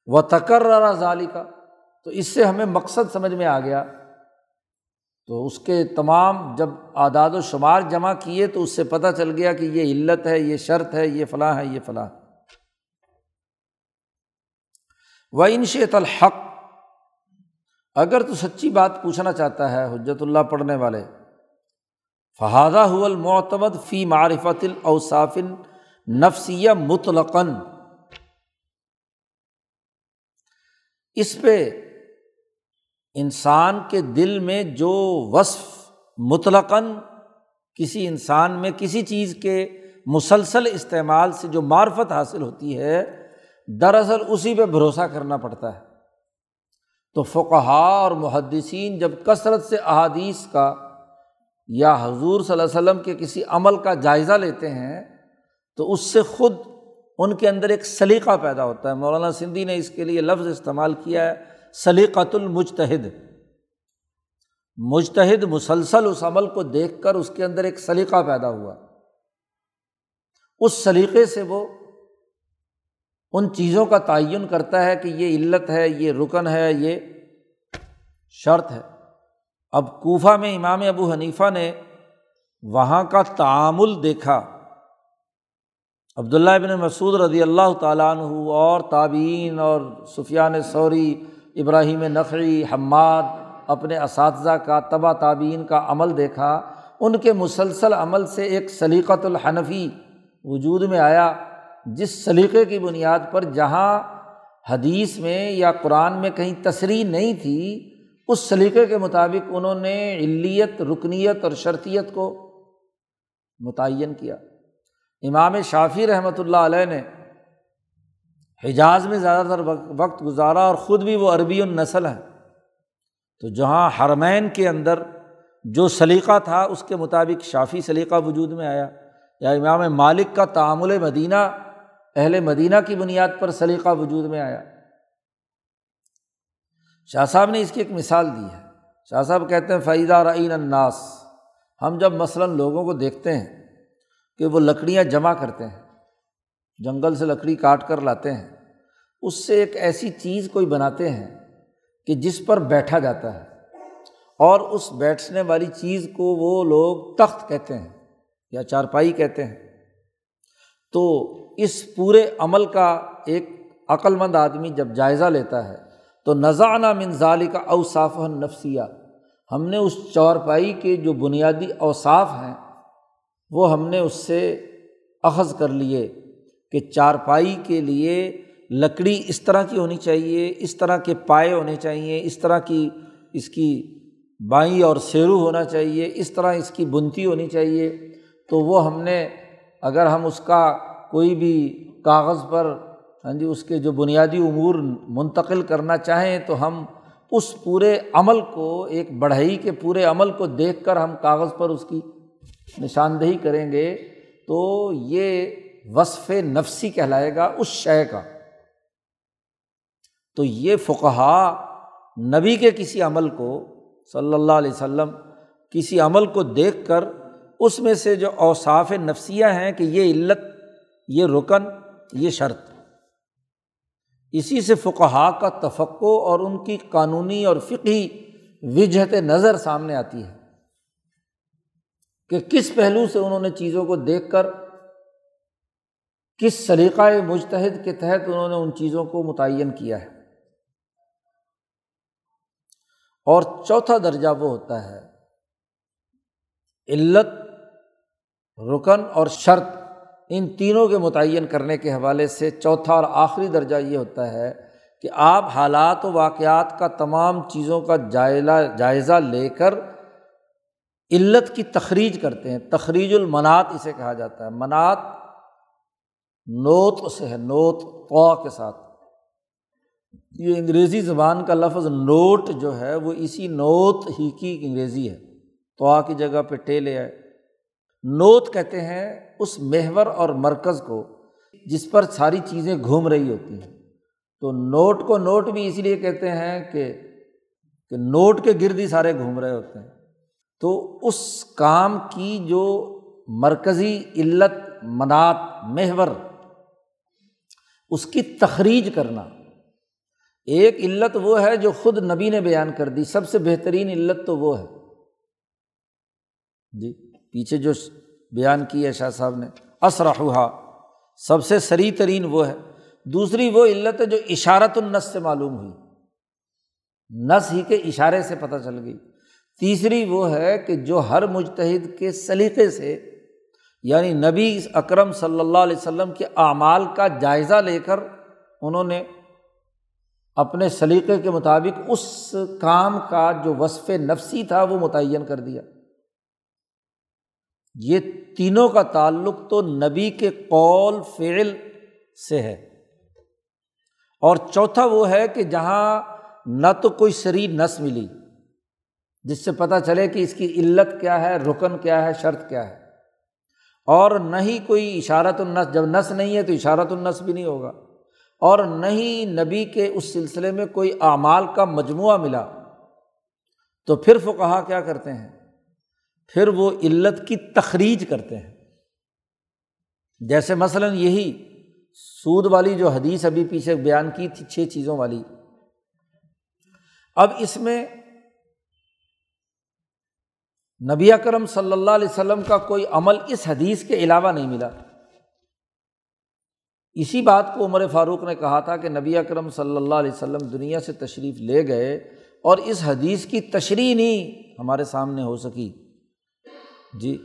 وہ تکرا ظالی کا تو اس سے ہمیں مقصد سمجھ میں آ گیا۔ تو اس کے تمام جب اعداد و شمار جمع کیے تو اس سے پتہ چل گیا کہ یہ علت ہے، یہ شرط ہے، یہ فلاں ہے، یہ فلاں۔ و انشیت الحق۔ اگر تو سچی بات پوچھنا چاہتا ہے حجرت اللہ پڑھنے والے فہادہ المعتمد فی معرفت الاوصافن نفسیہ مطلقن اس پہ انسان کے دل میں جو وصف مطلقاً کسی انسان میں کسی چیز کے مسلسل استعمال سے جو معرفت حاصل ہوتی ہے، دراصل اسی پہ بھروسہ کرنا پڑتا ہے۔ تو فقہا اور محدثین جب کثرت سے احادیث کا یا حضور صلی اللہ علیہ وسلم کے کسی عمل کا جائزہ لیتے ہیں، تو اس سے خود ان کے اندر ایک سلیقہ پیدا ہوتا ہے۔ مولانا سندھی نے اس کے لیے لفظ استعمال کیا ہے سلیقت المجتہد۔ مجتہد مسلسل اس عمل کو دیکھ کر اس کے اندر ایک سلیقہ پیدا ہوا۔ اس سلیقے سے وہ ان چیزوں کا تعین کرتا ہے کہ یہ علت ہے، یہ رکن ہے، یہ شرط ہے۔ اب کوفہ میں امام ابو حنیفہ نے وہاں کا تعامل دیکھا۔ عبداللہ ابن مسعود رضی اللہ تعالیٰ عنہ اور تابعین اور سفیان سوری ابراہیم نقری حماد اپنے اساتذہ کا تبا تعبین کا عمل دیکھا۔ ان کے مسلسل عمل سے ایک سلیقۃ الحنفی وجود میں آیا، جس سلیقے کی بنیاد پر جہاں حدیث میں یا قرآن میں کہیں تصریح نہیں تھی، اس سلیقے کے مطابق انہوں نے علیت، رکنیت اور شرطیت کو متعین کیا۔ امام شافی رحمۃ اللہ علیہ نے حجاز میں زیادہ تر وقت گزارا اور خود بھی وہ عربی النسل ہے تو جہاں حرمین کے اندر جو سلیقہ تھا، اس کے مطابق شافی سلیقہ وجود میں آیا۔ یا امام مالک کا تعامل مدینہ، اہل مدینہ کی بنیاد پر سلیقہ وجود میں آیا۔ شاہ صاحب نے اس کی ایک مثال دی ہے۔ شاہ صاحب کہتے ہیں فائدہ رعین الناس، ہم جب مثلاً لوگوں کو دیکھتے ہیں کہ وہ لکڑیاں جمع کرتے ہیں، جنگل سے لکڑی کاٹ کر لاتے ہیں۔ اس سے ایک ایسی چیز کوئی بناتے ہیں کہ جس پر بیٹھا جاتا ہے۔ اور اس بیٹھنے والی چیز کو وہ لوگ تخت کہتے ہیں یا چارپائی کہتے ہیں۔ تو اس پورے عمل کا ایک عقل مند آدمی جب جائزہ لیتا ہے، تو نذانہ منظالی کا اوصاف نفسیہ ہم نے اس چارپائی کے جو بنیادی اوصاف ہیں وہ ہم نے اس سے اخذ کر لیے کہ چارپائی کے لیے لکڑی اس طرح کی ہونی چاہیے، اس طرح کے پائے ہونے چاہیے، اس طرح کی اس کی بائیں اور سیرو ہونا چاہیے، اس طرح اس کی بنتی ہونی چاہیے۔ تو وہ ہم نے اگر ہم اس کا کوئی بھی کاغذ پر ہاں جی اس کے جو بنیادی امور منتقل کرنا چاہیں تو ہم اس پورے عمل کو، ایک بڑھئی کے پورے عمل کو دیکھ کر ہم کاغذ پر اس کی نشاندہی کریں گے تو یہ وصف نفسی کہلائے گا اس شے کا۔ تو یہ فقہا نبی کے کسی عمل کو صلی اللہ علیہ وسلم کسی عمل کو دیکھ کر اس میں سے جو اوصاف نفسیاں ہیں کہ یہ علت، یہ رکن، یہ شرط۔ اسی سے فقہا کا تفقع اور ان کی قانونی اور فقی وجہت نظر سامنے آتی ہے۔ کہ کس پہلو سے انہوں نے چیزوں کو دیکھ کر، کس سلیقۂ مجتحد کے تحت انہوں نے ان چیزوں کو متعین کیا ہے۔ اور چوتھا درجہ وہ ہوتا ہے، علت، رکن اور شرط، ان تینوں کے متعین کرنے کے حوالے سے چوتھا اور آخری درجہ یہ ہوتا ہے کہ آپ حالات و واقعات کا تمام چیزوں کا جائزہ لے کر علت کی تخریج کرتے ہیں، تخریج المنات اسے کہا جاتا ہے۔ منات نوت سے ہے، نوت تو کے ساتھ۔ یہ انگریزی زبان کا لفظ نوٹ جو ہے، وہ اسی نوت ہی کی انگریزی ہے۔ تو کی جگہ پہ ٹے لے آئے۔ نوت کہتے ہیں اس محور اور مرکز کو جس پر ساری چیزیں گھوم رہی ہوتی ہیں۔ تو نوٹ کو نوٹ بھی اس لیے کہتے ہیں کہ کہ نوٹ کے گرد ہی سارے گھوم رہے ہوتے ہیں۔ تو اس کام کی جو مرکزی علت، منات، محور، اس کی تخریج کرنا۔ ایک علت وہ ہے جو خود نبی نے بیان کر دی۔ سب سے بہترین علت تو وہ ہے۔ جی پیچھے جو بیان کی ہے شاہ صاحب نے اسرحا سب سے سری ترین وہ ہے۔ دوسری وہ علت ہے جو اشارت النس سے معلوم ہوئی۔ نس ہی کے اشارے سے پتہ چل گئی۔ تیسری وہ ہے کہ جو ہر مجتہد کے سلیقے سے یعنی نبی اکرم صلی اللہ علیہ وسلم کے اعمال کا جائزہ لے کر انہوں نے اپنے سلیقے کے مطابق اس کام کا جو وصف نفسی تھا وہ متعین کر دیا۔ یہ تینوں کا تعلق تو نبی کے قول فعل سے ہے۔ اور چوتھا وہ ہے کہ جہاں نہ تو کوئی شریر نس ملی۔ جس سے پتہ چلے کہ اس کی علت کیا ہے، رکن کیا ہے، شرط کیا ہے۔ اور نہ ہی کوئی اشارت النس، جب نس نہیں ہے تو اشارت النس بھی نہیں ہوگا۔ اور نہ ہی نبی کے اس سلسلے میں کوئی اعمال کا مجموعہ ملا۔ تو پھر وہ کہا کیا کرتے ہیں؟ پھر وہ علت کی تخریج کرتے ہیں۔ جیسے مثلاً یہی سود والی جو حدیث ابھی پیچھے بیان کی تھی، چھ چیزوں والی۔ اب اس میں نبی اکرم صلی اللہ علیہ وسلم کا کوئی عمل اس حدیث کے علاوہ نہیں ملا۔ اسی بات کو عمر فاروق نے کہا تھا کہ نبی اکرم صلی اللہ علیہ وسلم دنیا سے تشریف لے گئے اور اس حدیث کی تشریح نہیں ہمارے سامنے ہو سکی۔ جی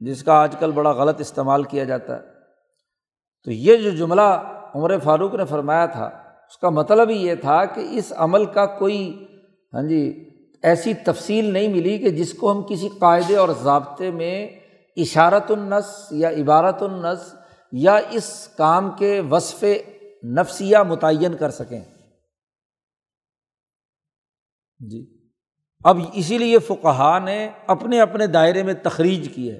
جس کا آج کل بڑا غلط استعمال کیا جاتا ہے۔ تو یہ جو جملہ عمر فاروق نے فرمایا تھا، اس کا مطلب ہی یہ تھا کہ اس عمل کا کوئی ہاں جی ایسی تفصیل نہیں ملی کہ جس کو ہم کسی قاعدے اور ضابطے میں اشارت النس یا عبارت النس یا اس کام کے وصف نفسیہ متعین کر سکیں۔ جی۔ اب اسی لیے فقہ نے اپنے اپنے دائرے میں تخریج کی ہے۔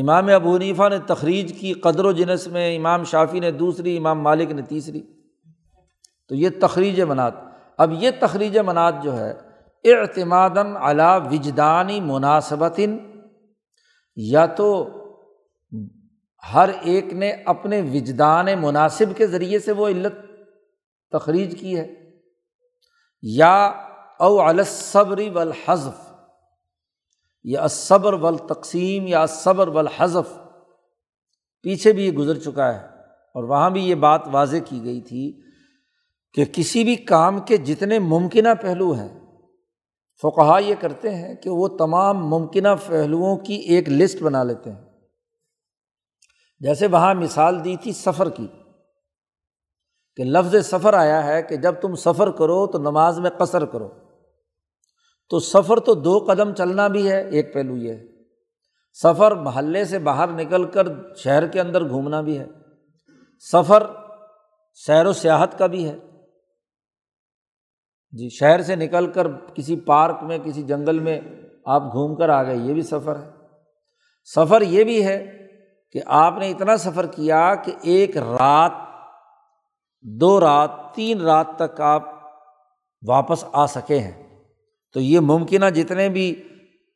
امام ابو حنیفہ نے تخریج کی قدر و جنس میں، امام شافی نے دوسری، امام مالک نے تیسری۔ تو یہ تخریج منات۔ اب یہ تخریج منات جو ہے اعتماد علا وجدانی مناسبت یا تو ہر ایک نے اپنے وجدان مناسب کے ذریعے سے وہ علت تخریج کی ہے، یا او الصبری والحذف، یا صبر و تقسیم یا صبر و حذف پیچھے بھی یہ گزر چکا ہے اور وہاں بھی یہ بات واضح کی گئی تھی کہ کسی بھی کام کے جتنے ممکنہ پہلو ہیں فقہ یہ کرتے ہیں کہ وہ تمام ممکنہ پہلوؤں کی ایک لسٹ بنا لیتے ہیں۔ جیسے وہاں مثال دی تھی سفر کی کہ لفظ سفر آیا ہے کہ جب تم سفر کرو تو نماز میں قصر کرو۔ تو سفر تو دو قدم چلنا بھی ہے، ایک پہلو یہ ہے۔ سفر محلے سے باہر نکل کر شہر کے اندر گھومنا بھی ہے۔ سفر سیر و سیاحت کا بھی ہے۔ جی شہر سے نکل کر کسی پارک میں، کسی جنگل میں آپ گھوم کر آ گئے، یہ بھی سفر ہے۔ سفر یہ بھی ہے کہ آپ نے اتنا سفر کیا کہ ایک رات، دو رات، تین رات تک آپ واپس آ سکے ہیں۔ تو یہ ممکنہ جتنے بھی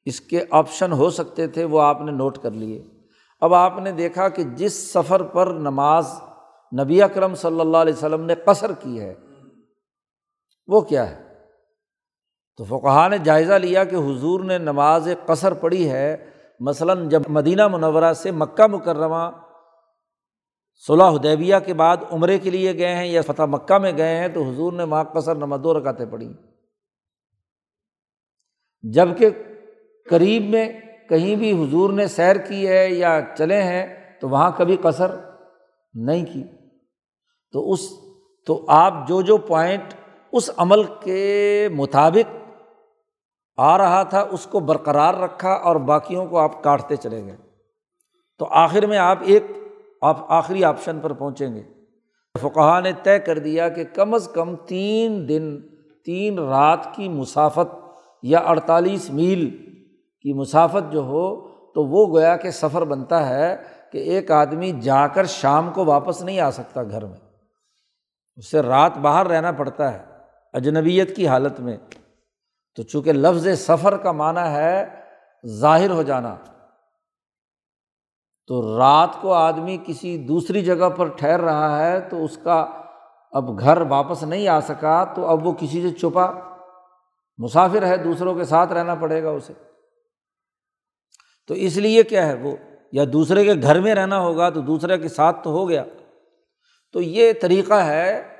اس کے آپشن ہو سکتے تھے، وہ آپ نے نوٹ کر لیے۔ اب آپ نے دیکھا کہ جس سفر پر نماز نبی اکرم صلی اللہ علیہ وسلم نے قصر کی ہے وہ کیا ہے؟ تو فقہ نے جائزہ لیا کہ حضور نے نماز قصر پڑھی ہے، مثلاً جب مدینہ منورہ سے مکہ مکرمہ صلاح حدیبیہ کے بعد عمرے کے لیے گئے ہیں یا فتح مکہ میں گئے ہیں تو حضور نے وہاں قصر نماز دو رکعتیں پڑھی جبکہ قریب میں کہیں بھی حضور نے سیر کی ہے یا چلے ہیں تو وہاں کبھی قصر نہیں کی۔ تو اس، تو آپ جو جو پوائنٹ اس عمل کے مطابق آ رہا تھا، اس کو برقرار رکھا اور باقیوں کو آپ کاٹتے چلے گئے۔ تو آخر میں آپ ایک، آپ آخری آپشن پر پہنچیں گے۔ فقہ نے طے کر دیا کہ کم از کم تین دن، تین رات کی مسافت یا اڑتالیس میل کی مسافت جو ہو، تو وہ گویا کہ سفر بنتا ہے کہ ایک آدمی جا کر شام کو واپس نہیں آ سکتا گھر میں۔ اسے رات باہر رہنا پڑتا ہے۔ اجنبیت کی حالت میں، تو چونکہ لفظ سفر کا معنی ہے ظاہر ہو جانا، تو رات کو آدمی کسی دوسری جگہ پر ٹھہر رہا ہے تو اس کا اب گھر واپس نہیں آ سکا، تو اب وہ کسی سے چھپا۔ مسافر ہے، دوسروں کے ساتھ رہنا پڑے گا اسے۔ تو اس لیے کیا ہے، وہ یا دوسرے کے گھر میں رہنا ہوگا تو دوسرے کے ساتھ تو ہو گیا۔ تو یہ طریقہ ہے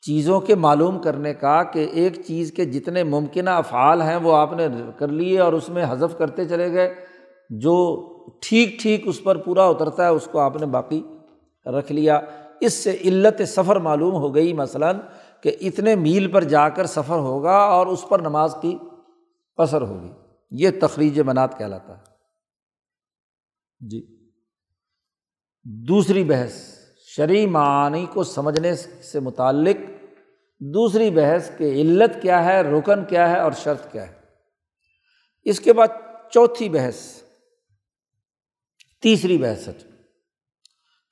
چیزوں کے معلوم کرنے کا کہ ایک چیز کے جتنے ممکنہ افعال ہیں وہ آپ نے کر لیے اور اس میں حذف کرتے چلے گئے۔ جو ٹھیک ٹھیک اس پر پورا اترتا ہے اس کو آپ نے باقی رکھ لیا۔ اس سے علت سفر معلوم ہو گئی مثلاً کہ اتنے میل پر جا کر سفر ہوگا اور اس پر نماز کی قصر ہوگی۔ یہ تخریج منات کہلاتا ہے۔ جی۔ دوسری بحث۔ شرعی معنی کو سمجھنے سے متعلق، دوسری بحث کہ علت کیا ہے، رکن کیا ہے اور شرط کیا ہے۔ اس کے بعد چوتھی بحث، تیسری بحث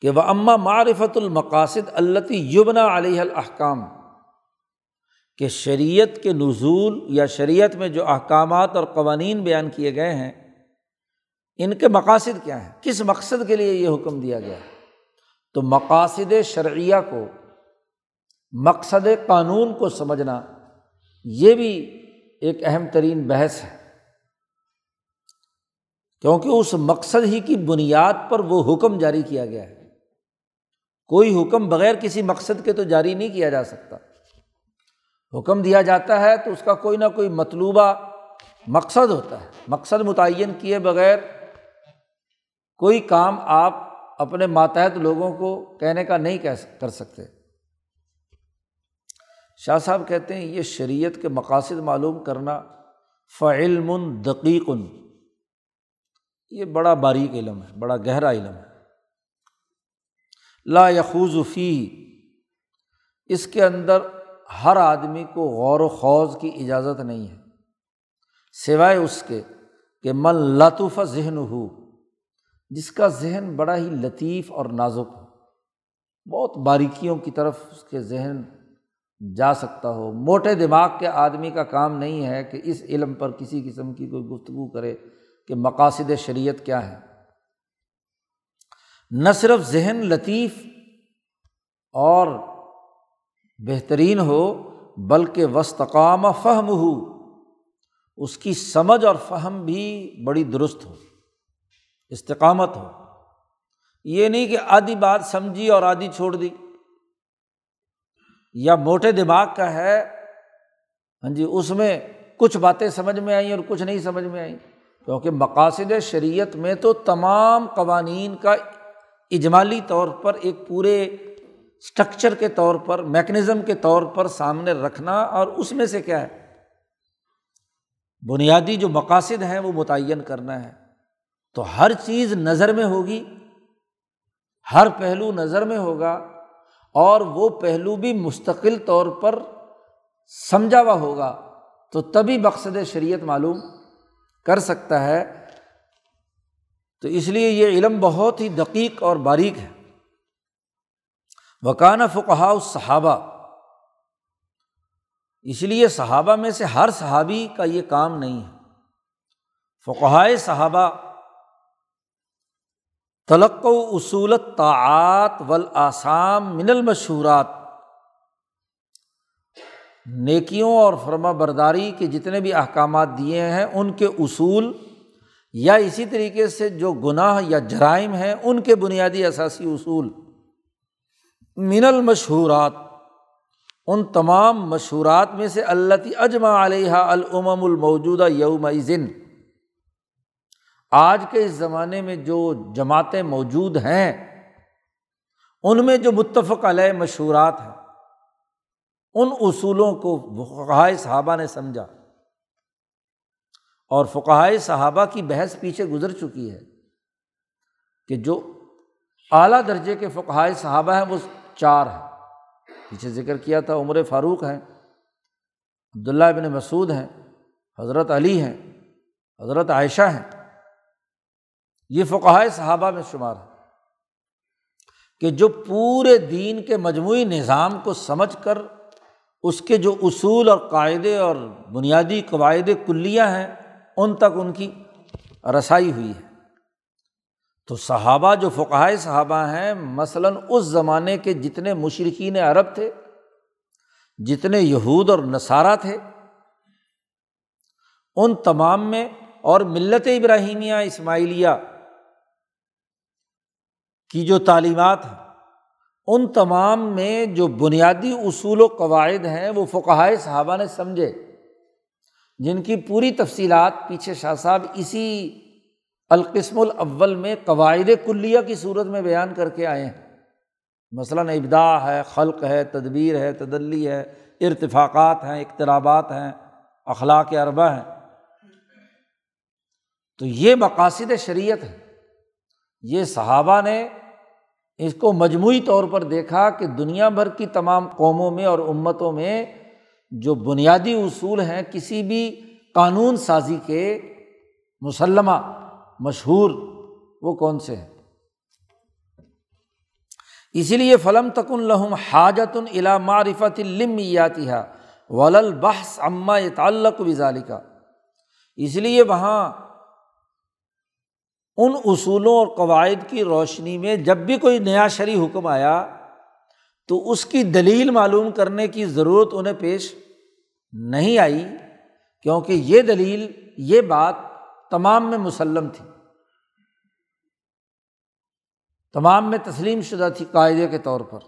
کہ وہ اماں معرفت المقاصد التی یبنا علیہ الحکام کہ شریعت کے نزول یا شریعت میں جو احکامات اور قوانین بیان کیے گئے ہیں، ان کے مقاصد کیا ہیں؟ کس مقصد کے لیے یہ حکم دیا گیا؟ ہے تو مقاصد شرعیہ کو، مقصد قانون کو سمجھنا یہ بھی ایک اہم ترین بحث ہے۔ کیونکہ اس مقصد ہی کی بنیاد پر وہ حکم جاری کیا گیا ہے۔ کوئی حکم بغیر کسی مقصد کے تو جاری نہیں کیا جا سکتا۔ حکم دیا جاتا ہے تو اس کا کوئی نہ کوئی مطلوبہ مقصد ہوتا ہے۔ مقصد متعین کیے بغیر کوئی کام آپ اپنے ماتحت لوگوں کو کہنے کا نہیں کہہ کر سکتے۔ شاہ صاحب کہتے ہیں، یہ شریعت کے مقاصد معلوم کرنا فعلم دقیق۔ یہ بڑا باریک علم ہے، بڑا گہرا علم ہے۔ لا یخوز فی اس کے اندر ہر آدمی کو غور و خوض کی اجازت نہیں ہے۔ سوائے اس کے کہ من لطف ذہن ہو جس کا ذہن بڑا ہی لطیف اور نازک ہو۔ بہت باریکیوں کی طرف اس کے ذہن جا سکتا ہو۔ موٹے دماغ کے آدمی کا کام نہیں ہے کہ اس علم پر کسی قسم کی کوئی گفتگو کرے کہ مقاصد شریعت کیا ہے۔ نہ صرف ذہن لطیف اور بہترین ہو، بلکہ وسطقام فہم ہو اس کی سمجھ اور فہم بھی بڑی درست ہو۔ استقامت ہو۔ یہ نہیں کہ آدھی بات سمجھی اور آدھی چھوڑ دی۔ یا موٹے دماغ کا ہے۔ ہاں جی اس میں کچھ باتیں سمجھ میں آئیں اور کچھ نہیں سمجھ میں آئیں۔ کیونکہ مقاصد شریعت میں تو تمام قوانین کا اجمالی طور پر ایک پورے اسٹرکچر کے طور پر میکنزم کے طور پر سامنے رکھنا اور اس میں سے کیا ہے؟ بنیادی جو مقاصد ہیں وہ متعین کرنا ہے۔ تو ہر چیز نظر میں ہوگی، ہر پہلو نظر میں ہوگا اور وہ پہلو بھی مستقل طور پر سمجھا ہوا ہوگا، تو تبھی مقصد شریعت معلوم کر سکتا ہے۔ تو اس لیے یہ علم بہت ہی دقیق اور باریک ہے۔ وکانہ فقہ صحابہ اس لیے صحابہ میں سے ہر صحابی کا یہ کام نہیں ہے۔ فقہائے صحابہ تلق و اصولت طاعت آسام من المشہورات نیکیوں اور فرما برداری کے جتنے بھی احکامات دیے ہیں، ان کے اصول یا اسی طریقے سے جو گناہ یا جرائم ہیں، ان کے بنیادی اثاثی اصول۔ من المشہورات ان تمام مشہورات میں سے اللہ اجماع علیہ العمم الموجودہ یوم ذن آج کے اس زمانے میں جو جماعتیں موجود ہیں، ان میں جو متفق علیہ مشہورات ہیں، ان اصولوں کو فقائے صحابہ نے سمجھا۔ اور فقائے صحابہ کی بحث پیچھے گزر چکی ہے کہ جو اعلیٰ درجے کے فقائے صحابہ ہیں، وہ چار ہیں۔ پیچھے ذکر کیا تھا، عمر فاروق ہیں، عبداللہ ابن مسعود ہیں، حضرت علی ہیں، حضرت عائشہ ہیں۔ یہ فقائے صحابہ میں شمار ہے کہ جو پورے دین کے مجموعی نظام کو سمجھ کر اس کے جو اصول اور قاعدے اور بنیادی قواعد کلیاں ہیں، ان تک ان کی رسائی ہوئی ہے۔ تو صحابہ جو فقائے صحابہ ہیں، مثلاً اس زمانے کے جتنے مشرقین عرب تھے، جتنے یہود اور نصارہ تھے، ان تمام میں اور ملت ابراہیمیہ، اسماعیلیہ کی جو تعلیمات ہیں، ان تمام میں جو بنیادی اصول و قواعد ہیں، وہ فقائے صحابہ نے سمجھے۔ جن کی پوری تفصیلات پیچھے شاہ صاحب اسی القسم الاول میں قواعد کلیہ کی صورت میں بیان کر کے آئے ہیں۔ مثلاً ابدا ہے، خلق ہے، تدبیر ہے، تدلی ہے، ارتفاقات ہیں، اقترابات ہیں، اخلاق اربا ہیں۔ تو یہ مقاصد شریعت ہے یہ صحابہ نے اس کو مجموعی طور پر دیکھا کہ دنیا بھر کی تمام قوموں میں اور امتوں میں جو بنیادی اصول ہیں، کسی بھی قانون سازی کے مسلمہ مشہور وہ کون سے ہیں؟ اسی لیے فلم تک الحم حاجت الا معرفت المیاتی ولل بحث عما تعلق وزالی کا اس لیے وہاں ان اصولوں اور قواعد کی روشنی میں جب بھی کوئی نیا شرعی حکم آیا تو اس کی دلیل معلوم کرنے کی ضرورت انہیں پیش نہیں آئی، کیونکہ یہ دلیل، یہ بات تمام میں مسلم تھی۔ تمام میں تسلیم شدہ تھی قاعدے کے طور پر۔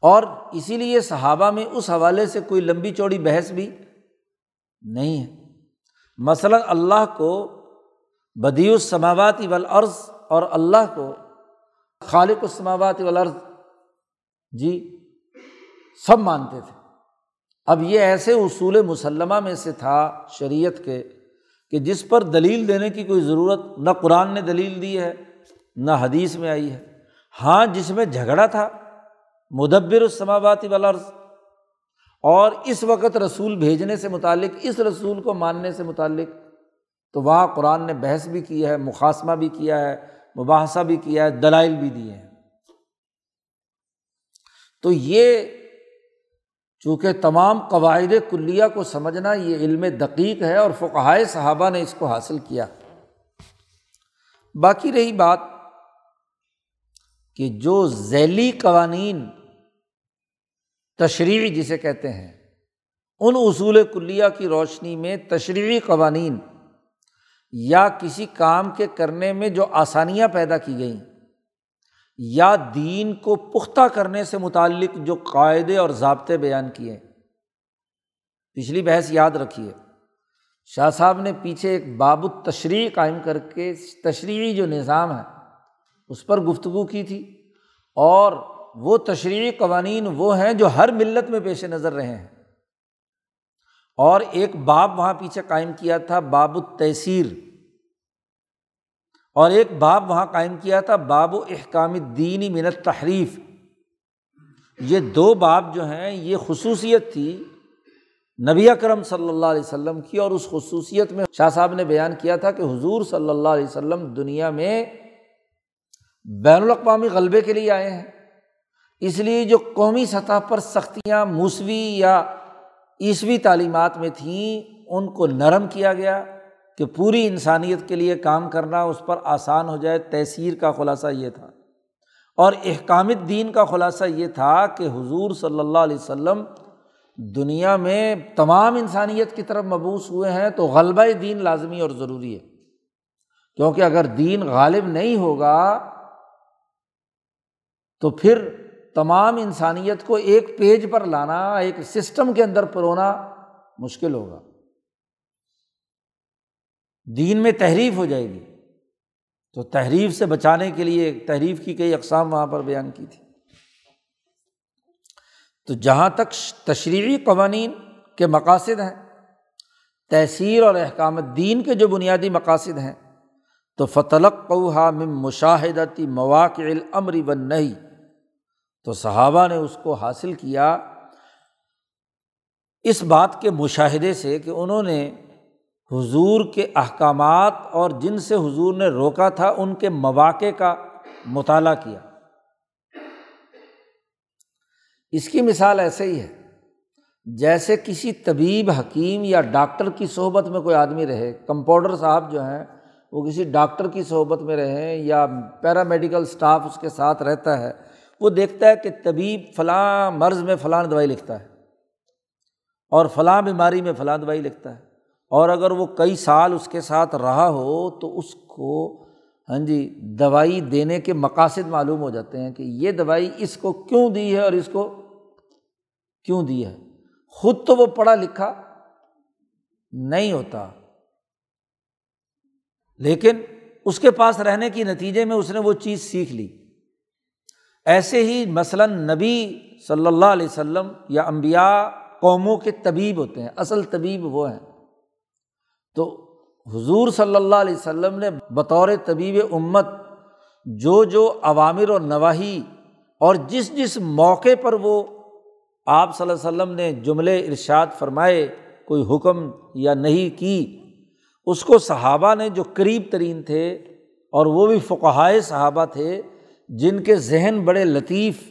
اور اسی لیے صحابہ میں اس حوالے سے کوئی لمبی چوڑی بحث بھی نہیں ہے۔ مثلاً اللہ کو بدی السماواتی ولعرض اور اللہ کو، خالق السماواتی ولعرض جی سب مانتے تھے۔ اب یہ ایسے اصول مسلمہ میں سے تھا شریعت کے کہ جس پر دلیل دینے کی کوئی ضرورت، نہ قرآن نے دلیل دی ہے، نہ حدیث میں آئی ہے۔ ہاں جس میں جھگڑا تھا، مدبر السماواتی ولعرض اور اس وقت رسول بھیجنے سے متعلق، اس رسول کو ماننے سے متعلق تو وہاں قرآن نے بحث بھی کیا ہے مقاصمہ بھی کیا ہے، مباحثہ بھی کیا ہے، دلائل بھی دیے ہیں۔ تو یہ چونکہ تمام قواعد کلیہ کو سمجھنا یہ علم دقیق ہے اور فقہائے صحابہ نے اس کو حاصل کیا۔ باقی رہی بات کہ جو ذیلی قوانین تشریحی جسے کہتے ہیں، ان اصول کلیہ کی روشنی میں تشریحی قوانین یا کسی کام کے کرنے میں جو آسانیاں پیدا کی گئیں، یا دین کو پختہ کرنے سے متعلق جو قاعدے اور ضابطے بیان کیے۔ پچھلی بحث یاد رکھیے، شاہ صاحب نے پیچھے ایک باب التشریح قائم کر کے تشریحی جو نظام ہے، اس پر گفتگو کی تھی۔ اور وہ تشریحی قوانین وہ ہیں جو ہر ملت میں پیش نظر رہے ہیں۔ اور ایک باب وہاں پیچھے قائم کیا تھا، باب التحصیر اور ایک باب وہاں قائم کیا تھا، باب و احکام دینی منت تحریف یہ دو باب جو ہیں، یہ خصوصیت تھی نبی اکرم صلی اللہ علیہ وسلم کی، اور اس خصوصیت میں شاہ صاحب نے بیان کیا تھا کہ حضور صلی اللہ علیہ وسلم دنیا میں بین الاقوامی غلبے کے لیے آئے ہیں۔ اس لیے جو قومی سطح پر سختیاں، موسوی یا عیسوی تعلیمات میں تھیں ان کو نرم کیا گیا کہ پوری انسانیت کے لیے کام کرنا اس پر آسان ہو جائے، تحصیر کا خلاصہ یہ تھا۔ اور احکام دین کا خلاصہ یہ تھا کہ حضور صلی اللہ علیہ وسلم دنیا میں تمام انسانیت کی طرف مبوس ہوئے ہیں تو غلبہ دین لازمی اور ضروری ہے۔ کیونکہ اگر دین غالب نہیں ہوگا تو پھر تمام انسانیت کو ایک پیج پر لانا، ایک سسٹم کے اندر پرونا مشکل ہوگا۔ دین میں تحریف ہو جائے گی۔ تو تحریف سے بچانے کے لیے تحریف کی کئی اقسام وہاں پر بیان کی تھی۔ تو جہاں تک تشریحی قوانین کے مقاصد ہیں، تحصیر اور احکام دین کے جو بنیادی مقاصد ہیں، تو فتلق قوہا مم مشاہدتی مواقع العمری بن نہیں تو صحابہ نے اس کو حاصل کیا اس بات کے مشاہدے سے کہ انہوں نے حضور کے احکامات اور جن سے حضور نے روکا تھا ان کے مواقع کا مطالعہ کیا۔ اس کی مثال ایسے ہی ہے، جیسے کسی طبیب، حکیم یا ڈاکٹر کی صحبت میں کوئی آدمی رہے کمپاؤڈر صاحب جو ہیں، وہ کسی ڈاکٹر کی صحبت میں رہیں یا پیرامیڈیکل اسٹاف اس کے ساتھ رہتا ہے وہ دیکھتا ہے کہ طبیب فلاں مرض میں فلاں دوائی لکھتا ہے اور فلاں بیماری میں فلاں دوائی لکھتا ہے اور اگر وہ کئی سال اس کے ساتھ رہا ہو تو اس کو ہاں جی دوائی دینے کے مقاصد معلوم ہو جاتے ہیں کہ یہ دوائی اس کو کیوں دی ہے اور اس کو کیوں دی ہے۔ خود تو وہ پڑھا لکھا نہیں ہوتا، لیکن اس کے پاس رہنے کے نتیجے میں اس نے وہ چیز سیکھ لی۔ ایسے ہی مثلاً نبی صلی اللہ علیہ وسلم یا امبیا قوموں کے طبیب ہوتے ہیں، اصل طبیب وہ ہیں۔ تو حضور صلی اللہ علیہ وسلم نے بطور طبیب امت جو جو عوامر و نواحی اور جس جس موقع پر وہ آپ صلی اللہ علیہ وسلم نے جملے ارشاد فرمائے، کوئی حکم یا نہیں کی، اس کو صحابہ نے جو قریب ترین تھے اور وہ بھی فقہائے صحابہ تھے جن کے ذہن بڑے لطیف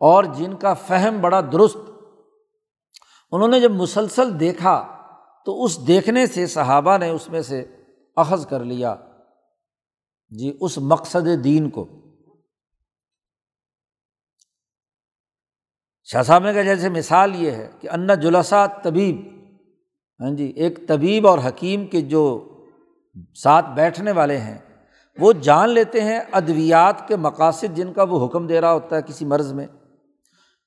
اور جن کا فہم بڑا درست۔ انہوں نے جب مسلسل دیکھا تو اس دیکھنے سے صحابہ نے اس میں سے اخذ کر لیا۔ جی اس مقصد دین کو۔ شاہ صاحب نے کہا، جیسے مثال یہ ہے کہ انا جلسا طبیب ہاں جی ایک طبیب اور حکیم کے جو ساتھ بیٹھنے والے ہیں وہ جان لیتے ہیں ادویات کے مقاصد جن کا وہ حکم دے رہا ہوتا ہے کسی مرض میں۔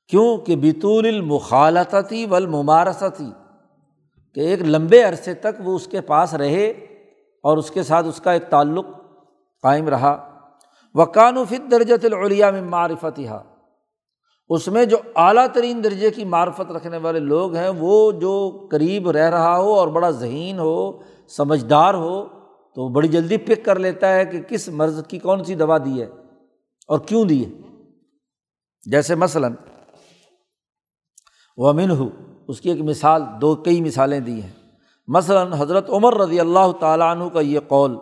کیوں کہ بیتول المخالطتی و الممارستی کہ ایک لمبے عرصے تک وہ اس کے پاس رہے اور اس کے ساتھ اس کا ایک تعلق قائم رہا۔ وقان و فت درجت العلیہ میں معرفت ہا اس میں جو اعلیٰ ترین درجے کی معرفت رکھنے والے لوگ ہیں، وہ جو قریب رہ رہا ہو اور بڑا ذہین ہو، سمجھدار ہو تو وہ بڑی جلدی پک کر لیتا ہے کہ کس مرض کی کون سی دوا دی ہے اور کیوں دی ہے۔ جیسے مثلاً وہ امن ہو، اس کی ایک مثال، دو کئی مثالیں دی ہیں۔ مثلاً حضرت عمر رضی اللہ تعالیٰ عنہ کا یہ قول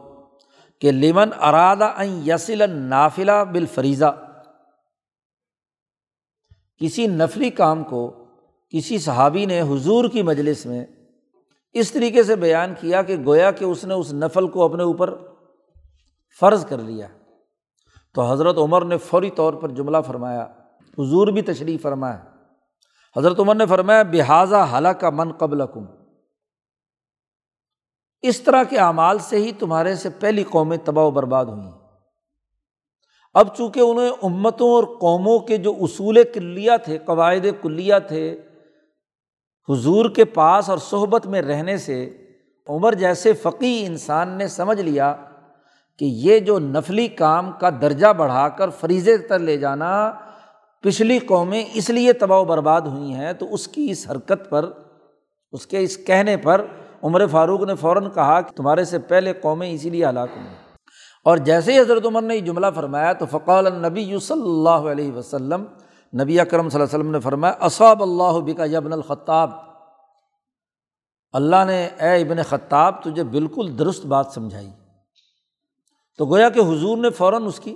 کہ لمن ارادہ یسل نافلہ بالفریضہ۔ کسی نفلی کام کو کسی صحابی نے حضور کی مجلس میں اس طریقے سے بیان کیا کہ گویا کہ اس نے اس نفل کو اپنے اوپر فرض کر لیا۔ تو حضرت عمر نے فوری طور پر جملہ فرمایا، حضور بھی تشریف فرمایا حضرت عمر نے فرمایا بحاظہ حالہ کا من قبل کم اس طرح کے اعمال سے ہی تمہارے سے پہلی قومیں تباہ و برباد ہوئیں۔ اب چونکہ انہیں امتوں اور قوموں کے جو اصول کلیہ تھے، قواعد کلیہ تھے حضور کے پاس اور صحبت میں رہنے سے عمر جیسے فقی انسان نے سمجھ لیا کہ یہ جو نفلی کام کا درجہ بڑھا کر فریضے تر لے جانا پچھلی قومیں اس لیے تباہ و برباد ہوئی ہیں، تو اس کی اس حرکت پر، اس کے اس کہنے پر عمر فاروق نے فوراً کہا کہ تمہارے سے پہلے قومیں اسی لیے ہلاک ہوئی اور جیسے ہی حضرت عمر نے یہ جملہ فرمایا تو فقال النبی صلی اللہ علیہ وسلم نبی اکرم صلی اللہ علیہ وسلم نے فرمایا، اصاب اللہ بکا یبن الخطاب۔ اللہ نے، اے ابن خطاب، تجھے بالکل درست بات سمجھائی۔ تو گویا کہ حضور نے فوراً اس کی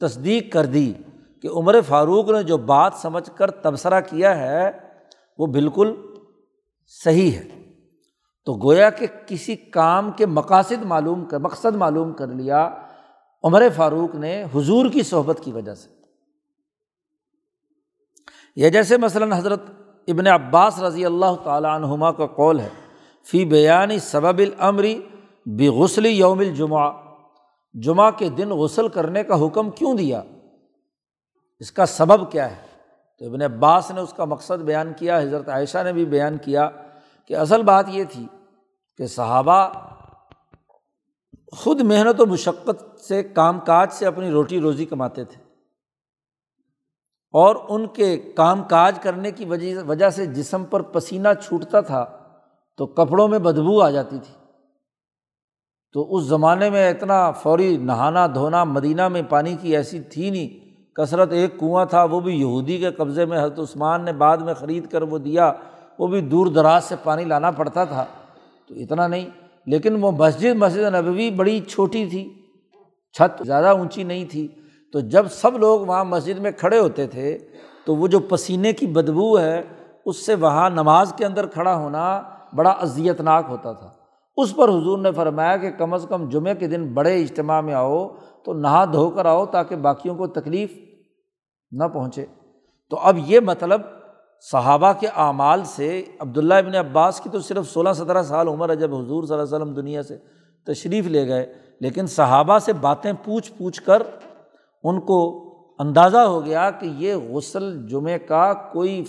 تصدیق کر دی کہ عمر فاروق نے جو بات سمجھ کر تبصرہ کیا ہے، وہ بالکل صحیح ہے۔ تو گویا کہ کسی کام کے مقاصد معلوم کر، مقصد معلوم کر لیا، عمر فاروق نے حضور کی صحبت کی وجہ سے۔ یہ جیسے مثلاً حضرت ابن عباس رضی اللہ تعالیٰ عنہما کا قول ہے، فی بیانی سبب العمری بے غسلی یوم الجمعہ، جمعہ کے دن غسل کرنے کا حکم کیوں دیا؟ اس کا سبب کیا ہے؟ تو ابن عباس نے اس کا مقصد بیان کیا، حضرت عائشہ نے بھی بیان کیا کہ اصل بات یہ تھی کہ صحابہ خود محنت و مشقت سے، کام کاج سے اپنی روٹی روزی کماتے تھے۔ اور ان کے کام کاج کرنے کی وجہ سے جسم پر پسینہ چھوٹتا تھا، تو کپڑوں میں بدبو آ جاتی تھی۔ تو اس زمانے میں اتنا فوری نہانا دھونا، مدینہ میں پانی کی ایسی تھی نہیں، کثرت ایک کنواں تھا، وہ بھی یہودی کے قبضے میں، حضرت عثمان نے بعد میں خرید کر وہ دیا، وہ بھی دور دراز سے پانی لانا پڑتا تھا۔ تو اتنا نہیں، لیکن وہ مسجد مسجد نبوی بڑی چھوٹی تھی، چھت زیادہ اونچی نہیں تھی۔ تو جب سب لوگ وہاں مسجد میں کھڑے ہوتے تھے، تو وہ جو پسینے کی بدبو ہے، اس سے وہاں نماز کے اندر کھڑا ہونا بڑا اذیت ناک ہوتا تھا۔ اس پر حضور نے فرمایا کہ کم از کم جمعے کے دن بڑے اجتماع میں آؤ، تو نہا دھو کر آؤ تاکہ باقیوں کو تکلیف نہ پہنچے۔ تو اب یہ مطلب صحابہ کے اعمال سے، عبداللہ ابن عباس کی تو صرف سولہ سترہ سال عمر ہے جب حضور صلی اللہ علیہ وسلم دنیا سے تشریف لے گئے، لیکن صحابہ سے باتیں پوچھ پوچھ کر ان کو اندازہ ہو گیا کہ یہ غسل جمعے کا کوئی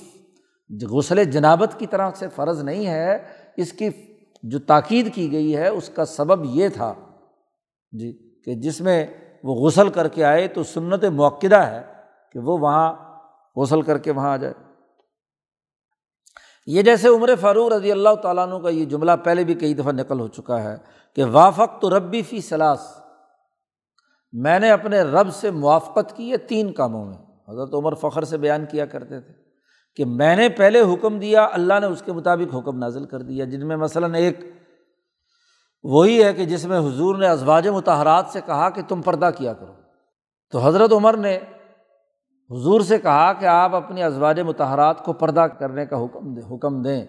غسل جنابت کی طرح سے فرض نہیں ہے، اس کی جو تاکید کی گئی ہے، اس کا سبب یہ تھا۔ جی کہ جس میں وہ غسل کر کے آئے تو سنت موقعہ ہے کہ وہ وہاں غسل کر کے وہاں آ جائے۔ یہ جیسے عمر فاروق رضی اللہ تعالیٰ عنہ کا یہ جملہ پہلے بھی کئی دفعہ نقل ہو چکا ہے کہ وافق تو ربی فی سلاس میں نے اپنے رب سے موافقت کی ہے تین کاموں میں۔ حضرت عمر فخر سے بیان کیا کرتے تھے کہ میں نے پہلے حکم دیا، اللہ نے اس کے مطابق حکم نازل کر دیا، جن میں مثلاً ایک وہی ہے کہ جس میں حضور نے ازواج متحرات سے کہا کہ تم پردہ کیا کرو۔ تو حضرت عمر نے حضور سے کہا کہ آپ اپنی ازواج متحرات کو پردہ کرنے کا حکم دیں حکم دیں۔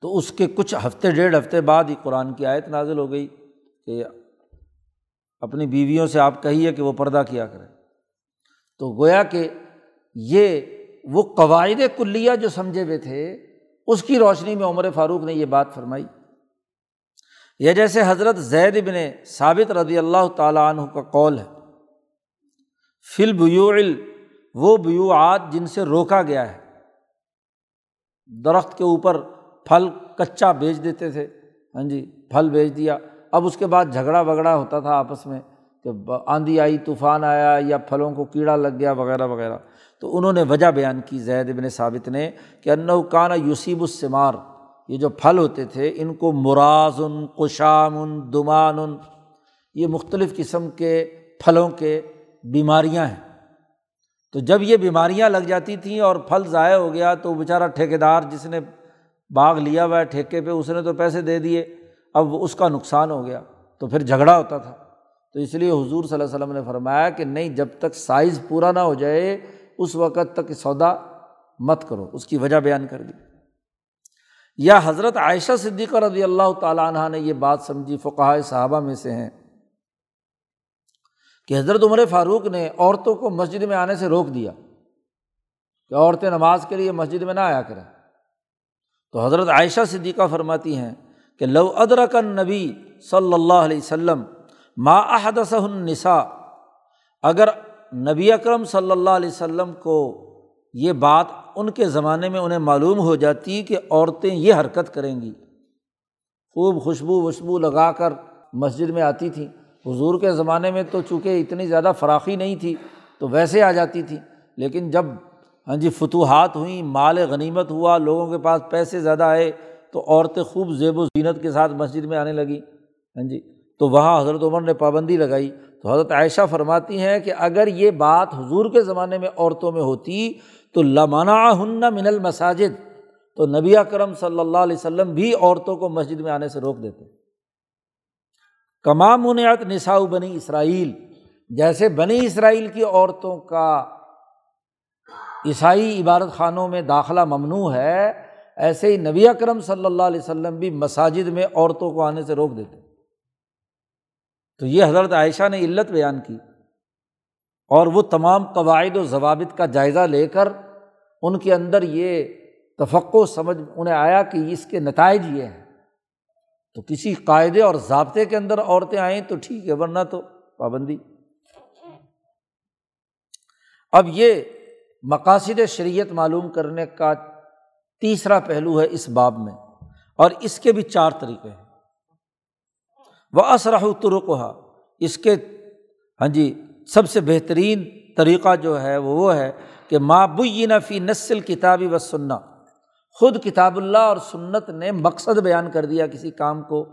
تو اس کے کچھ ہفتے، ڈیڑھ ہفتے بعد ہی قرآن کی آیت نازل ہو گئی کہ اپنی بیویوں سے آپ کہیے کہ وہ پردہ کیا کریں۔ تو گویا کہ یہ وہ قواعد کلیہ جو سمجھے ہوئے تھے، اس کی روشنی میں عمر فاروق نے یہ بات فرمائی۔ یا جیسے حضرت زید ابن ثابت رضی اللہ تعالیٰ عنہ کا قول ہے۔ فل بیوعل وہ بیوعات جن سے روکا گیا ہے۔ درخت کے اوپر پھل کچا بیچ دیتے تھے۔ ہاں جی پھل بیچ دیا۔ اب اس کے بعد جھگڑا وگڑا ہوتا تھا آپس میں کہ آندھی آئی، طوفان آیا یا پھلوں کو کیڑا لگ گیا وغیرہ وغیرہ۔ تو انہوں نے وجہ بیان کی، زید ابن ثابت نے، کہ انّو کانا یوسیب السمار یہ جو پھل ہوتے تھے، ان کو مرازن کشام دمان، یہ مختلف قسم کے پھلوں کے بیماریاں ہیں۔ تو جب یہ بیماریاں لگ جاتی تھیں اور پھل ضائع ہو گیا تو بیچارہ ٹھیکے دار جس نے باغ لیا ہوا ہے ٹھیکے پہ، اس نے تو پیسے دے دیے۔ اب اس کا نقصان ہو گیا تو پھر جھگڑا ہوتا تھا۔ تو اس لیے حضور صلی اللہ علیہ وسلم نے فرمایا کہ نہیں، جب تک سائز پورا نہ ہو جائے، اس وقت تک سودا مت کرو۔ اس کی وجہ بیان کر دی۔ یا حضرت عائشہ صدیقہ رضی اللہ تعالیٰ عنہ نے یہ بات سمجھی فقہ صحابہ میں سے ہیں، کہ حضرت عمر فاروق نے عورتوں کو مسجد میں آنے سے روک دیا، کہ عورتیں نماز کے لیے مسجد میں نہ آیا کریں۔ تو حضرت عائشہ صدیقہ فرماتی ہیں کہ لو ادرک نبی صلی اللہ علیہ وسلم ما احدث النساء اگر نبی اکرم صلی اللہ علیہ وسلم کو یہ بات ان کے زمانے میں انہیں معلوم ہو جاتی کہ عورتیں یہ حرکت کریں گی۔ خوب خوشبو وشبو لگا کر مسجد میں آتی تھیں۔ حضور کے زمانے میں تو چونکہ اتنی زیادہ فراخی نہیں تھی تو ویسے آ جاتی تھیں، لیکن جب ہاں جی فتوحات ہوئیں، مال غنیمت ہوا، لوگوں کے پاس پیسے زیادہ آئے تو عورتیں خوب زیب و زینت کے ساتھ مسجد میں آنے لگیں۔ ہاں جی۔ تو وہاں حضرت عمر نے پابندی لگائی۔ تو حضرت عائشہ فرماتی ہیں کہ اگر یہ بات حضور کے زمانے میں عورتوں میں ہوتی تو لمانہ ہن من المساجد، تو نبی کرم صلی اللہ علیہ وسلم بھی عورتوں کو مسجد میں آنے سے روک دیتے۔ کمام منعت نساؤ بنی اسرائیل، جیسے بنی اسرائیل کی عورتوں کا عیسائی عبادت خانوں میں داخلہ ممنوع ہے ایسے ہی نبی اکرم صلی اللہ علیہ وسلم بھی مساجد میں عورتوں کو آنے سے روک دیتے تو یہ حضرت عائشہ نے علت بیان کی اور وہ تمام قواعد و ضوابط کا جائزہ لے کر ان کے اندر یہ تفقع سمجھ انہیں آیا کہ اس کے نتائج یہ ہیں۔ تو کسی قاعدے اور ضابطے کے اندر عورتیں آئیں تو ٹھیک ہے، ورنہ تو پابندی۔ اب یہ مقاصد شریعت معلوم کرنے کا تیسرا پہلو ہے اس باب میں، اور اس کے بھی چار طریقے ہیں۔ وہ اسرح ترک اس کے ہاں جی سب سے بہترین طریقہ جو ہے وہ وہ ہے کہ مابینہ فی نسل کتابی و سننا خود کتاب اللہ اور سنت نے مقصد بیان کر دیا کسی کام کو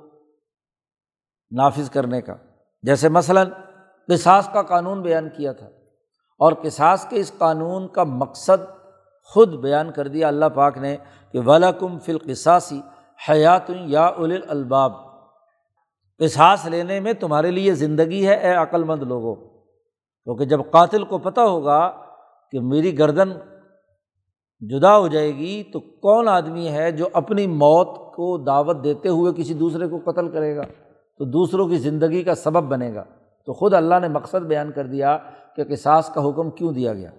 نافذ کرنے کا۔ جیسے مثلاً قصاص کا قانون بیان کیا تھا، اور قصاص کے اس قانون کا مقصد خود بیان کر دیا اللہ پاک نے کہ ولاکم فلقصاصی حیات یا اول الباب قصاص لینے میں تمہارے لیے زندگی ہے، اے عقل مند لوگوں۔ کیونکہ جب قاتل کو پتہ ہوگا کہ میری گردن جدا ہو جائے گی، تو کون آدمی ہے جو اپنی موت کو دعوت دیتے ہوئے کسی دوسرے کو قتل کرے گا؟ تو دوسروں کی زندگی کا سبب بنے گا۔ تو خود اللہ نے مقصد بیان کر دیا کہ قصاص کا حکم کیوں دیا گیا؟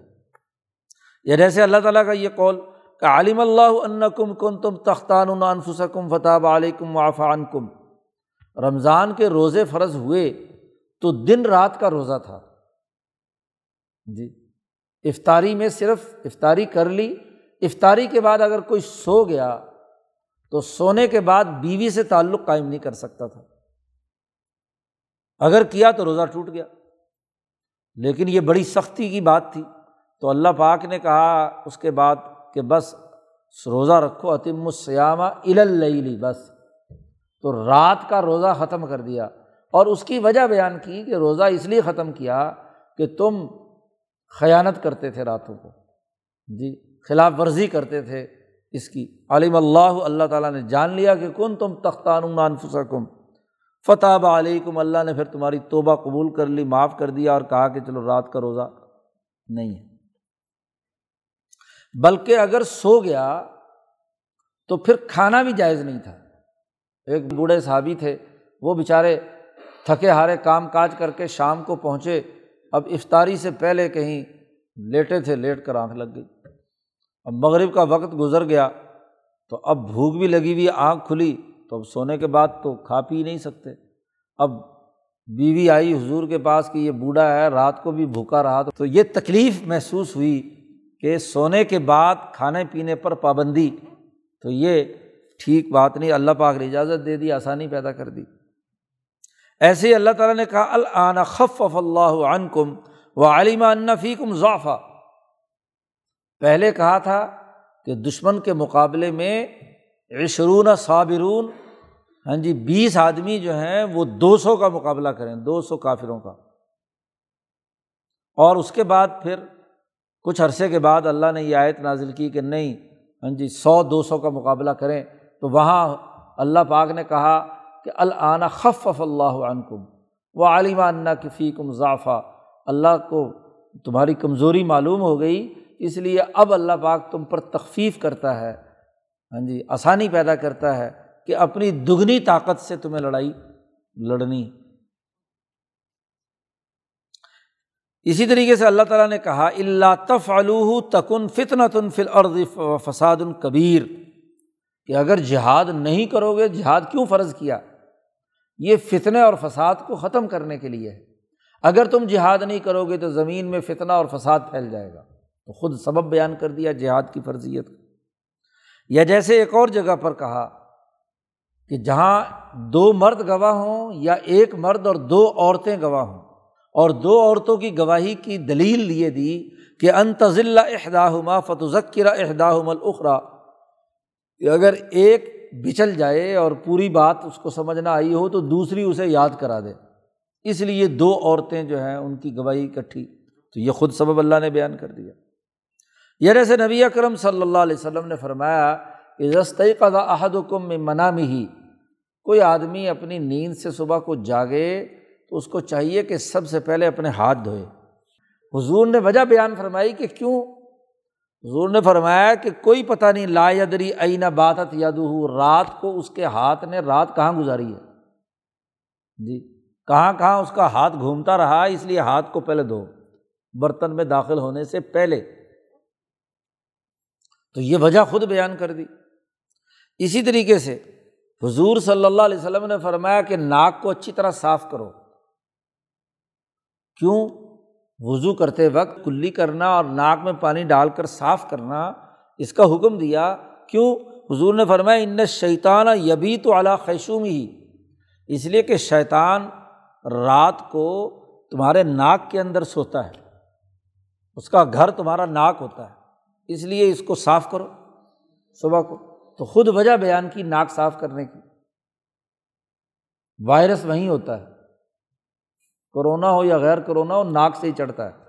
یا جیسے اللہ تعالیٰ کا یہ قول کہ عالم اللہ کم کن تم تختان انفسکم فتح علیکم وافان کم رمضان کے روزے فرض ہوئے تو دن رات کا روزہ تھا۔ جی افطاری میں صرف افطاری کر لی، افطاری کے بعد اگر کوئی سو گیا تو سونے کے بعد بیوی سے تعلق قائم نہیں کر سکتا تھا۔ اگر کیا تو روزہ ٹوٹ گیا۔ لیکن یہ بڑی سختی کی بات تھی۔ تو اللہ پاک نے کہا اس کے بعد کہ بس روزہ رکھو عتیم السیامہ اللی بس۔ تو رات کا روزہ ختم کر دیا۔ اور اس کی وجہ بیان کی کہ روزہ اس لیے ختم کیا کہ تم خیانت کرتے تھے راتوں کو۔ جی خلاف ورزی کرتے تھے اس کی۔ علم اللہ اللہ تعالیٰ نے جان لیا کہ کن تم تختان فسکم فتح علیکم اللہ نے پھر تمہاری توبہ قبول کر لی، معاف کر دیا اور کہا کہ چلو رات کا روزہ نہیں ہے۔ بلکہ اگر سو گیا تو پھر کھانا بھی جائز نہیں تھا۔ ایک بوڑھے صحابی تھے، وہ بیچارے تھکے ہارے کام کاج کر کے شام کو پہنچے۔ اب افطاری سے پہلے کہیں لیٹے تھے، لیٹ کر آنکھ لگ گئی۔ اب مغرب کا وقت گزر گیا تو اب بھوک بھی لگی ہوئی، آنکھ کھلی۔ تو اب سونے کے بعد تو کھا پی نہیں سکتے۔ اب بیوی آئی حضور کے پاس کہ یہ بوڑھا ہے، رات کو بھی بھوکا رہا۔ تو یہ تکلیف محسوس ہوئی۔ کہ سونے کے بعد کھانے پینے پر پابندی، تو یہ ٹھیک بات نہیں، اللہ پاک نے اجازت دے دی، آسانی پیدا کر دی۔ ایسے ہی اللہ تعالیٰ نے کہا العنا خف اللہ عن کم و علیمہ انفی کم ضعفہ پہلے کہا تھا کہ دشمن کے مقابلے میں عشرون صابرون ہاں جی بیس آدمی جو ہیں، وہ دو سو کا مقابلہ کریں، دو سو کافروں کا۔ اور اس کے بعد پھر کچھ عرصے کے بعد اللہ نے یہ آیت نازل کی کہ نہیں ہاں جی سو دو سو کا مقابلہ کریں۔ تو وہاں اللہ پاک نے کہا کہ العنا خف اللہ عنکم و عالمہ انّا کفی کم ضعفہ اللہ کو تمہاری کمزوری معلوم ہو گئی، اس لیے اب اللہ پاک تم پر تخفیف کرتا ہے۔ ہاں جی آسانی پیدا کرتا ہے کہ اپنی دگنی طاقت سے تمہیں لڑائی، لڑنی۔ اسی طریقے سے اللہ تعالیٰ نے کہا اللہ تف علوہ تکن فتن تن فل عرض فساد القبیر کہ اگر جہاد نہیں کرو گے، جہاد کیوں فرض کیا؟ یہ فتنے اور فساد کو ختم کرنے کے لیے ہے۔ اگر تم جہاد نہیں کرو گے تو زمین میں فتنہ اور فساد پھیل جائے گا۔ تو خود سبب بیان کر دیا جہاد کی فرضیت یا جیسے ایک اور جگہ پر کہا کہ جہاں دو مرد گواہ ہوں یا ایک مرد اور دو عورتیں گواہ ہوں اور دو عورتوں کی گواہی کی دلیل لیے دی کہ انتظل احداہما فتذکر احداہم الخرا کہ اگر ایک بچل جائے اور پوری بات اس کو سمجھنا آئی ہو تو دوسری اسے یاد کرا دے۔ اس لیے دو عورتیں جو ہیں ان کی گواہی اکٹھی۔ تو یہ خود سبب اللہ نے بیان کر دیا۔ یعنی یہ جیسے نبی اکرم صلی اللہ علیہ وسلم نے فرمایا کہ رسطی قضا عہد کم میں منا میں ہی کوئی آدمی اپنی نیند سے صبح کو جاگے تو اس کو چاہیے کہ سب سے پہلے اپنے ہاتھ دھوئے۔ حضور نے وجہ بیان فرمائی کہ کیوں؟ حضور نے فرمایا کہ کوئی پتہ نہیں، لا یدری عین باتت یادو رات کو اس کے ہاتھ نے رات کہاں گزاری ہے؟ جی کہاں کہاں اس کا ہاتھ گھومتا رہا، اس لیے ہاتھ کو پہلے دھو۔ برتن میں داخل ہونے سے پہلے۔ تو یہ وجہ خود بیان کر دی۔ اسی طریقے سے حضور صلی اللہ علیہ وسلم نے فرمایا کہ ناک کو اچھی طرح صاف کرو۔ کیوں وضو کرتے وقت کلی کرنا اور ناک میں پانی ڈال کر صاف کرنا، اس کا حکم دیا؟ کیوں؟ حضور نے فرمایا، ان شیطان یبی تو اعلیٰ خیشوم ہی اس لیے کہ شیطان رات کو تمہارے ناک کے اندر سوتا ہے، اس کا گھر تمہارا ناک ہوتا ہے، اس لیے اس کو صاف کرو صبح کو۔ تو خود وجہ بیان کی ناک صاف کرنے کی۔ وائرس وہیں ہوتا ہے۔ کرونا ہو یا غیر کرونا ہو، ناک سے ہی چڑھتا ہے۔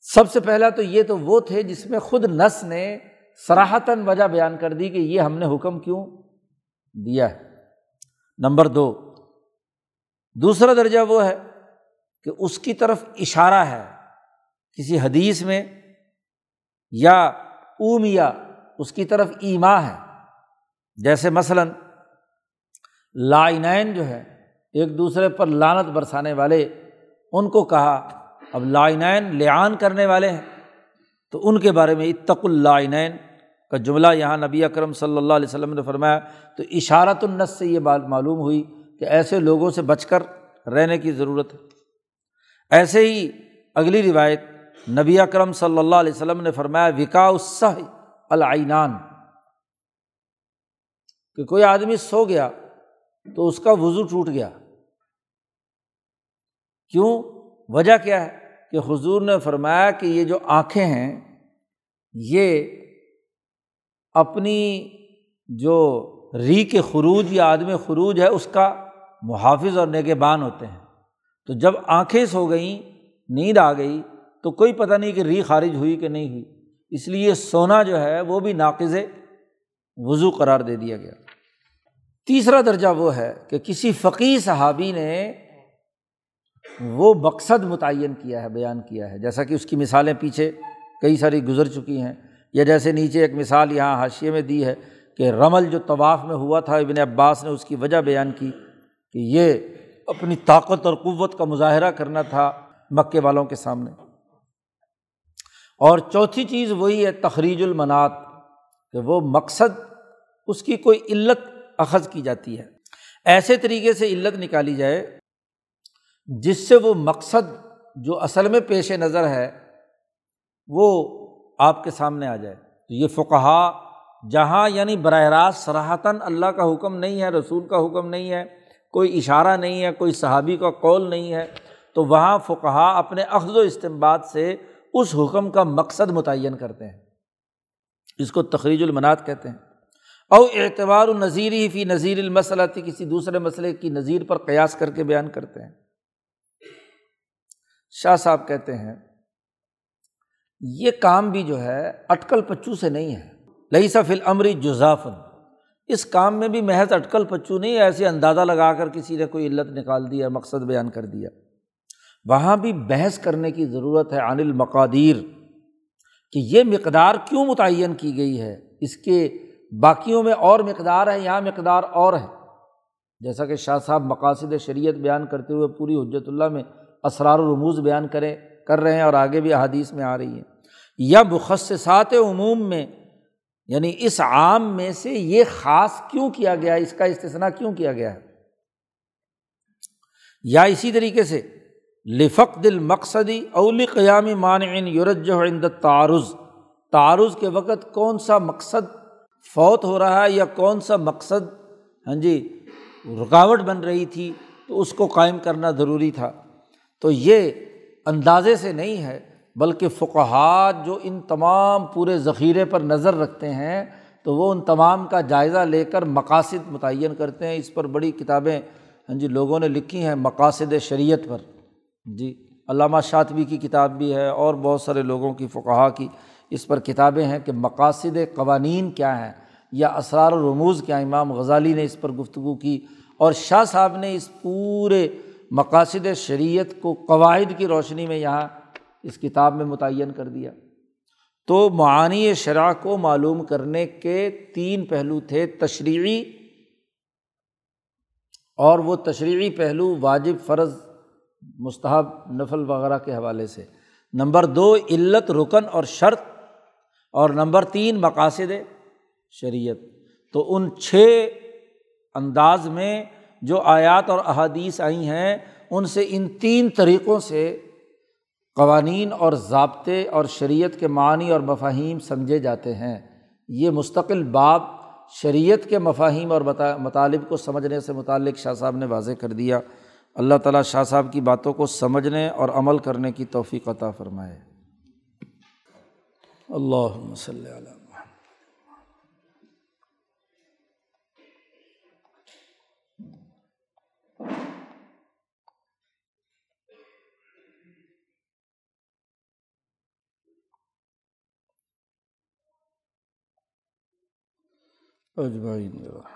سب سے پہلا تو یہ تو وہ تھے جس میں خود نس نے سراہتاً وجہ بیان کر دی کہ یہ ہم نے حکم کیوں دیا ہے۔ نمبر دو، دوسرا درجہ وہ ہے کہ اس کی طرف اشارہ ہے کسی حدیث میں یا اومیا اس کی طرف ایما ہے۔ جیسے مثلاً لائنین جو ہے، ایک دوسرے پر لانت برسانے والے، ان کو کہا، اب لائنین لعان کرنے والے ہیں۔ تو ان کے بارے میں اتق اللائنین کا جملہ یہاں نبی اکرم صلی اللہ علیہ وسلم نے فرمایا۔ تو اشارت النس سے یہ بات معلوم ہوئی کہ ایسے لوگوں سے بچ کر رہنے کی ضرورت ہے۔ ایسے ہی اگلی روایت نبی اکرم صلی اللہ علیہ وسلم نے فرمایا وکا الصح العینان۔ کہ کوئی آدمی سو گیا تو اس کا وضو ٹوٹ گیا۔ کیوں؟ وجہ کیا ہے؟ کہ حضور نے فرمایا کہ یہ جو آنکھیں ہیں، یہ اپنی جو ری کے خروج یا آدمی خروج ہے، اس کا محافظ اور نگہبان ہوتے ہیں۔ تو جب آنکھیں سو گئیں، نیند آ گئی، تو کوئی پتہ نہیں کہ ری خارج ہوئی کہ نہیں ہوئی۔ اس لیے سونا جو ہے، وہ بھی ناقض وضو قرار دے دیا گیا۔ تیسرا درجہ وہ ہے کہ کسی فقی صحابی نے وہ مقصد متعین کیا ہے، بیان کیا ہے۔ جیسا کہ اس کی مثالیں پیچھے کئی ساری گزر چکی ہیں، یا جیسے نیچے ایک مثال یہاں حاشیے میں دی ہے کہ رمل جو طواف میں ہوا تھا، ابن عباس نے اس کی وجہ بیان کی کہ یہ اپنی طاقت اور قوت کا مظاہرہ کرنا تھا مکے والوں کے سامنے۔ اور چوتھی چیز وہی ہے تخریج المنات، کہ وہ مقصد، اس کی کوئی علت اخذ کی جاتی ہے۔ ایسے طریقے سے علت نکالی جائے جس سے وہ مقصد جو اصل میں پیش نظر ہے، وہ آپ کے سامنے آ جائے۔ تو یہ فقہا جہاں یعنی براہ راست سراہتاً اللہ کا حکم نہیں ہے، رسول کا حکم نہیں ہے، کوئی اشارہ نہیں ہے، کوئی صحابی کا کول نہیں ہے، تو وہاں فقہا اپنے اخذ و استعمال سے اس حکم کا مقصد متعین کرتے ہیں۔ اس کو تخریج المنات کہتے ہیں۔ او اعتبار النظیری فی نظیر المسلط کسی دوسرے مسئلے کی نظیر پر قیاس کر کے بیان کرتے ہیں۔ شاہ صاحب کہتے ہیں، یہ کام بھی جو ہے اٹکل پچو سے نہیں ہے۔ لئی سفل عمری جزافن اس کام میں بھی محض اٹکل پچو نہیں ایسے اندازہ لگا کر کسی نے کوئی علت نکال دیا مقصد بیان کر دیا۔ وہاں بھی بحث کرنے کی ضرورت ہے عن المقادیر، کہ یہ مقدار کیوں متعین کی گئی ہے۔ اس کے باقیوں میں اور مقدار ہے، یہاں مقدار اور ہے۔ جیسا کہ شاہ صاحب مقاصد شریعت بیان کرتے ہوئے پوری حجرت اللہ میں اسرار و رموز بیان کریں، کر رہے ہیں اور آگے بھی احادیث میں آ رہی ہیں۔ یا مخصصات عموم میں یعنی اس عام میں سے یہ خاص کیوں کیا گیا، اس کا استثنا کیوں کیا گیا ہے؟ یا اسی طریقے سے لفق دل مقصدی اول قیامی مانعین یورج عند تعارض تعارض کے وقت کون سا مقصد فوت ہو رہا ہے یا کون سا مقصد ہاں جی رکاوٹ بن رہی تھی، تو اس کو قائم کرنا ضروری تھا۔ تو یہ اندازے سے نہیں ہے، بلکہ فقحات جو ان تمام پورے ذخیرے پر نظر رکھتے ہیں، تو وہ ان تمام کا جائزہ لے کر مقاصد متعین کرتے ہیں۔ اس پر بڑی کتابیں ہاں جی لوگوں نے لکھی ہیں مقاصد شریعت پر۔ جی علامہ شاطبی کی کتاب بھی ہے اور بہت سارے لوگوں کی فقہا کی۔ اس پر کتابیں ہیں کہ مقاصد قوانین کیا ہیں یا اسرار و رموز کیا امام غزالی نے اس پر گفتگو کی اور شاہ صاحب نے اس پورے مقاصد شریعت کو قواعد کی روشنی میں یہاں اس کتاب میں متعین کر دیا۔ تو معانی شرح کو معلوم کرنے کے تین پہلو تھے، تشریعی اور وہ تشریعی پہلو واجب، فرض، مستحب، نفل وغیرہ کے حوالے سے۔ نمبر دو، علت، رکن اور شرط۔ اور نمبر تین مقاصد شریعت۔ تو ان چھ انداز میں جو آیات اور احادیث آئی ہیں، ان سے ان تین طریقوں سے قوانین اور ضابطے اور شریعت کے معنی اور مفاہیم سمجھے جاتے ہیں۔ یہ مستقل باب شریعت کے مفاہیم اور مطالب کو سمجھنے سے متعلق شاہ صاحب نے واضح کر دیا۔ اللہ تعالیٰ شاہ صاحب کی باتوں کو سمجھنے اور عمل کرنے کی توفیق عطا فرمائے۔ اللہ مسلم علیہ اجمعین۔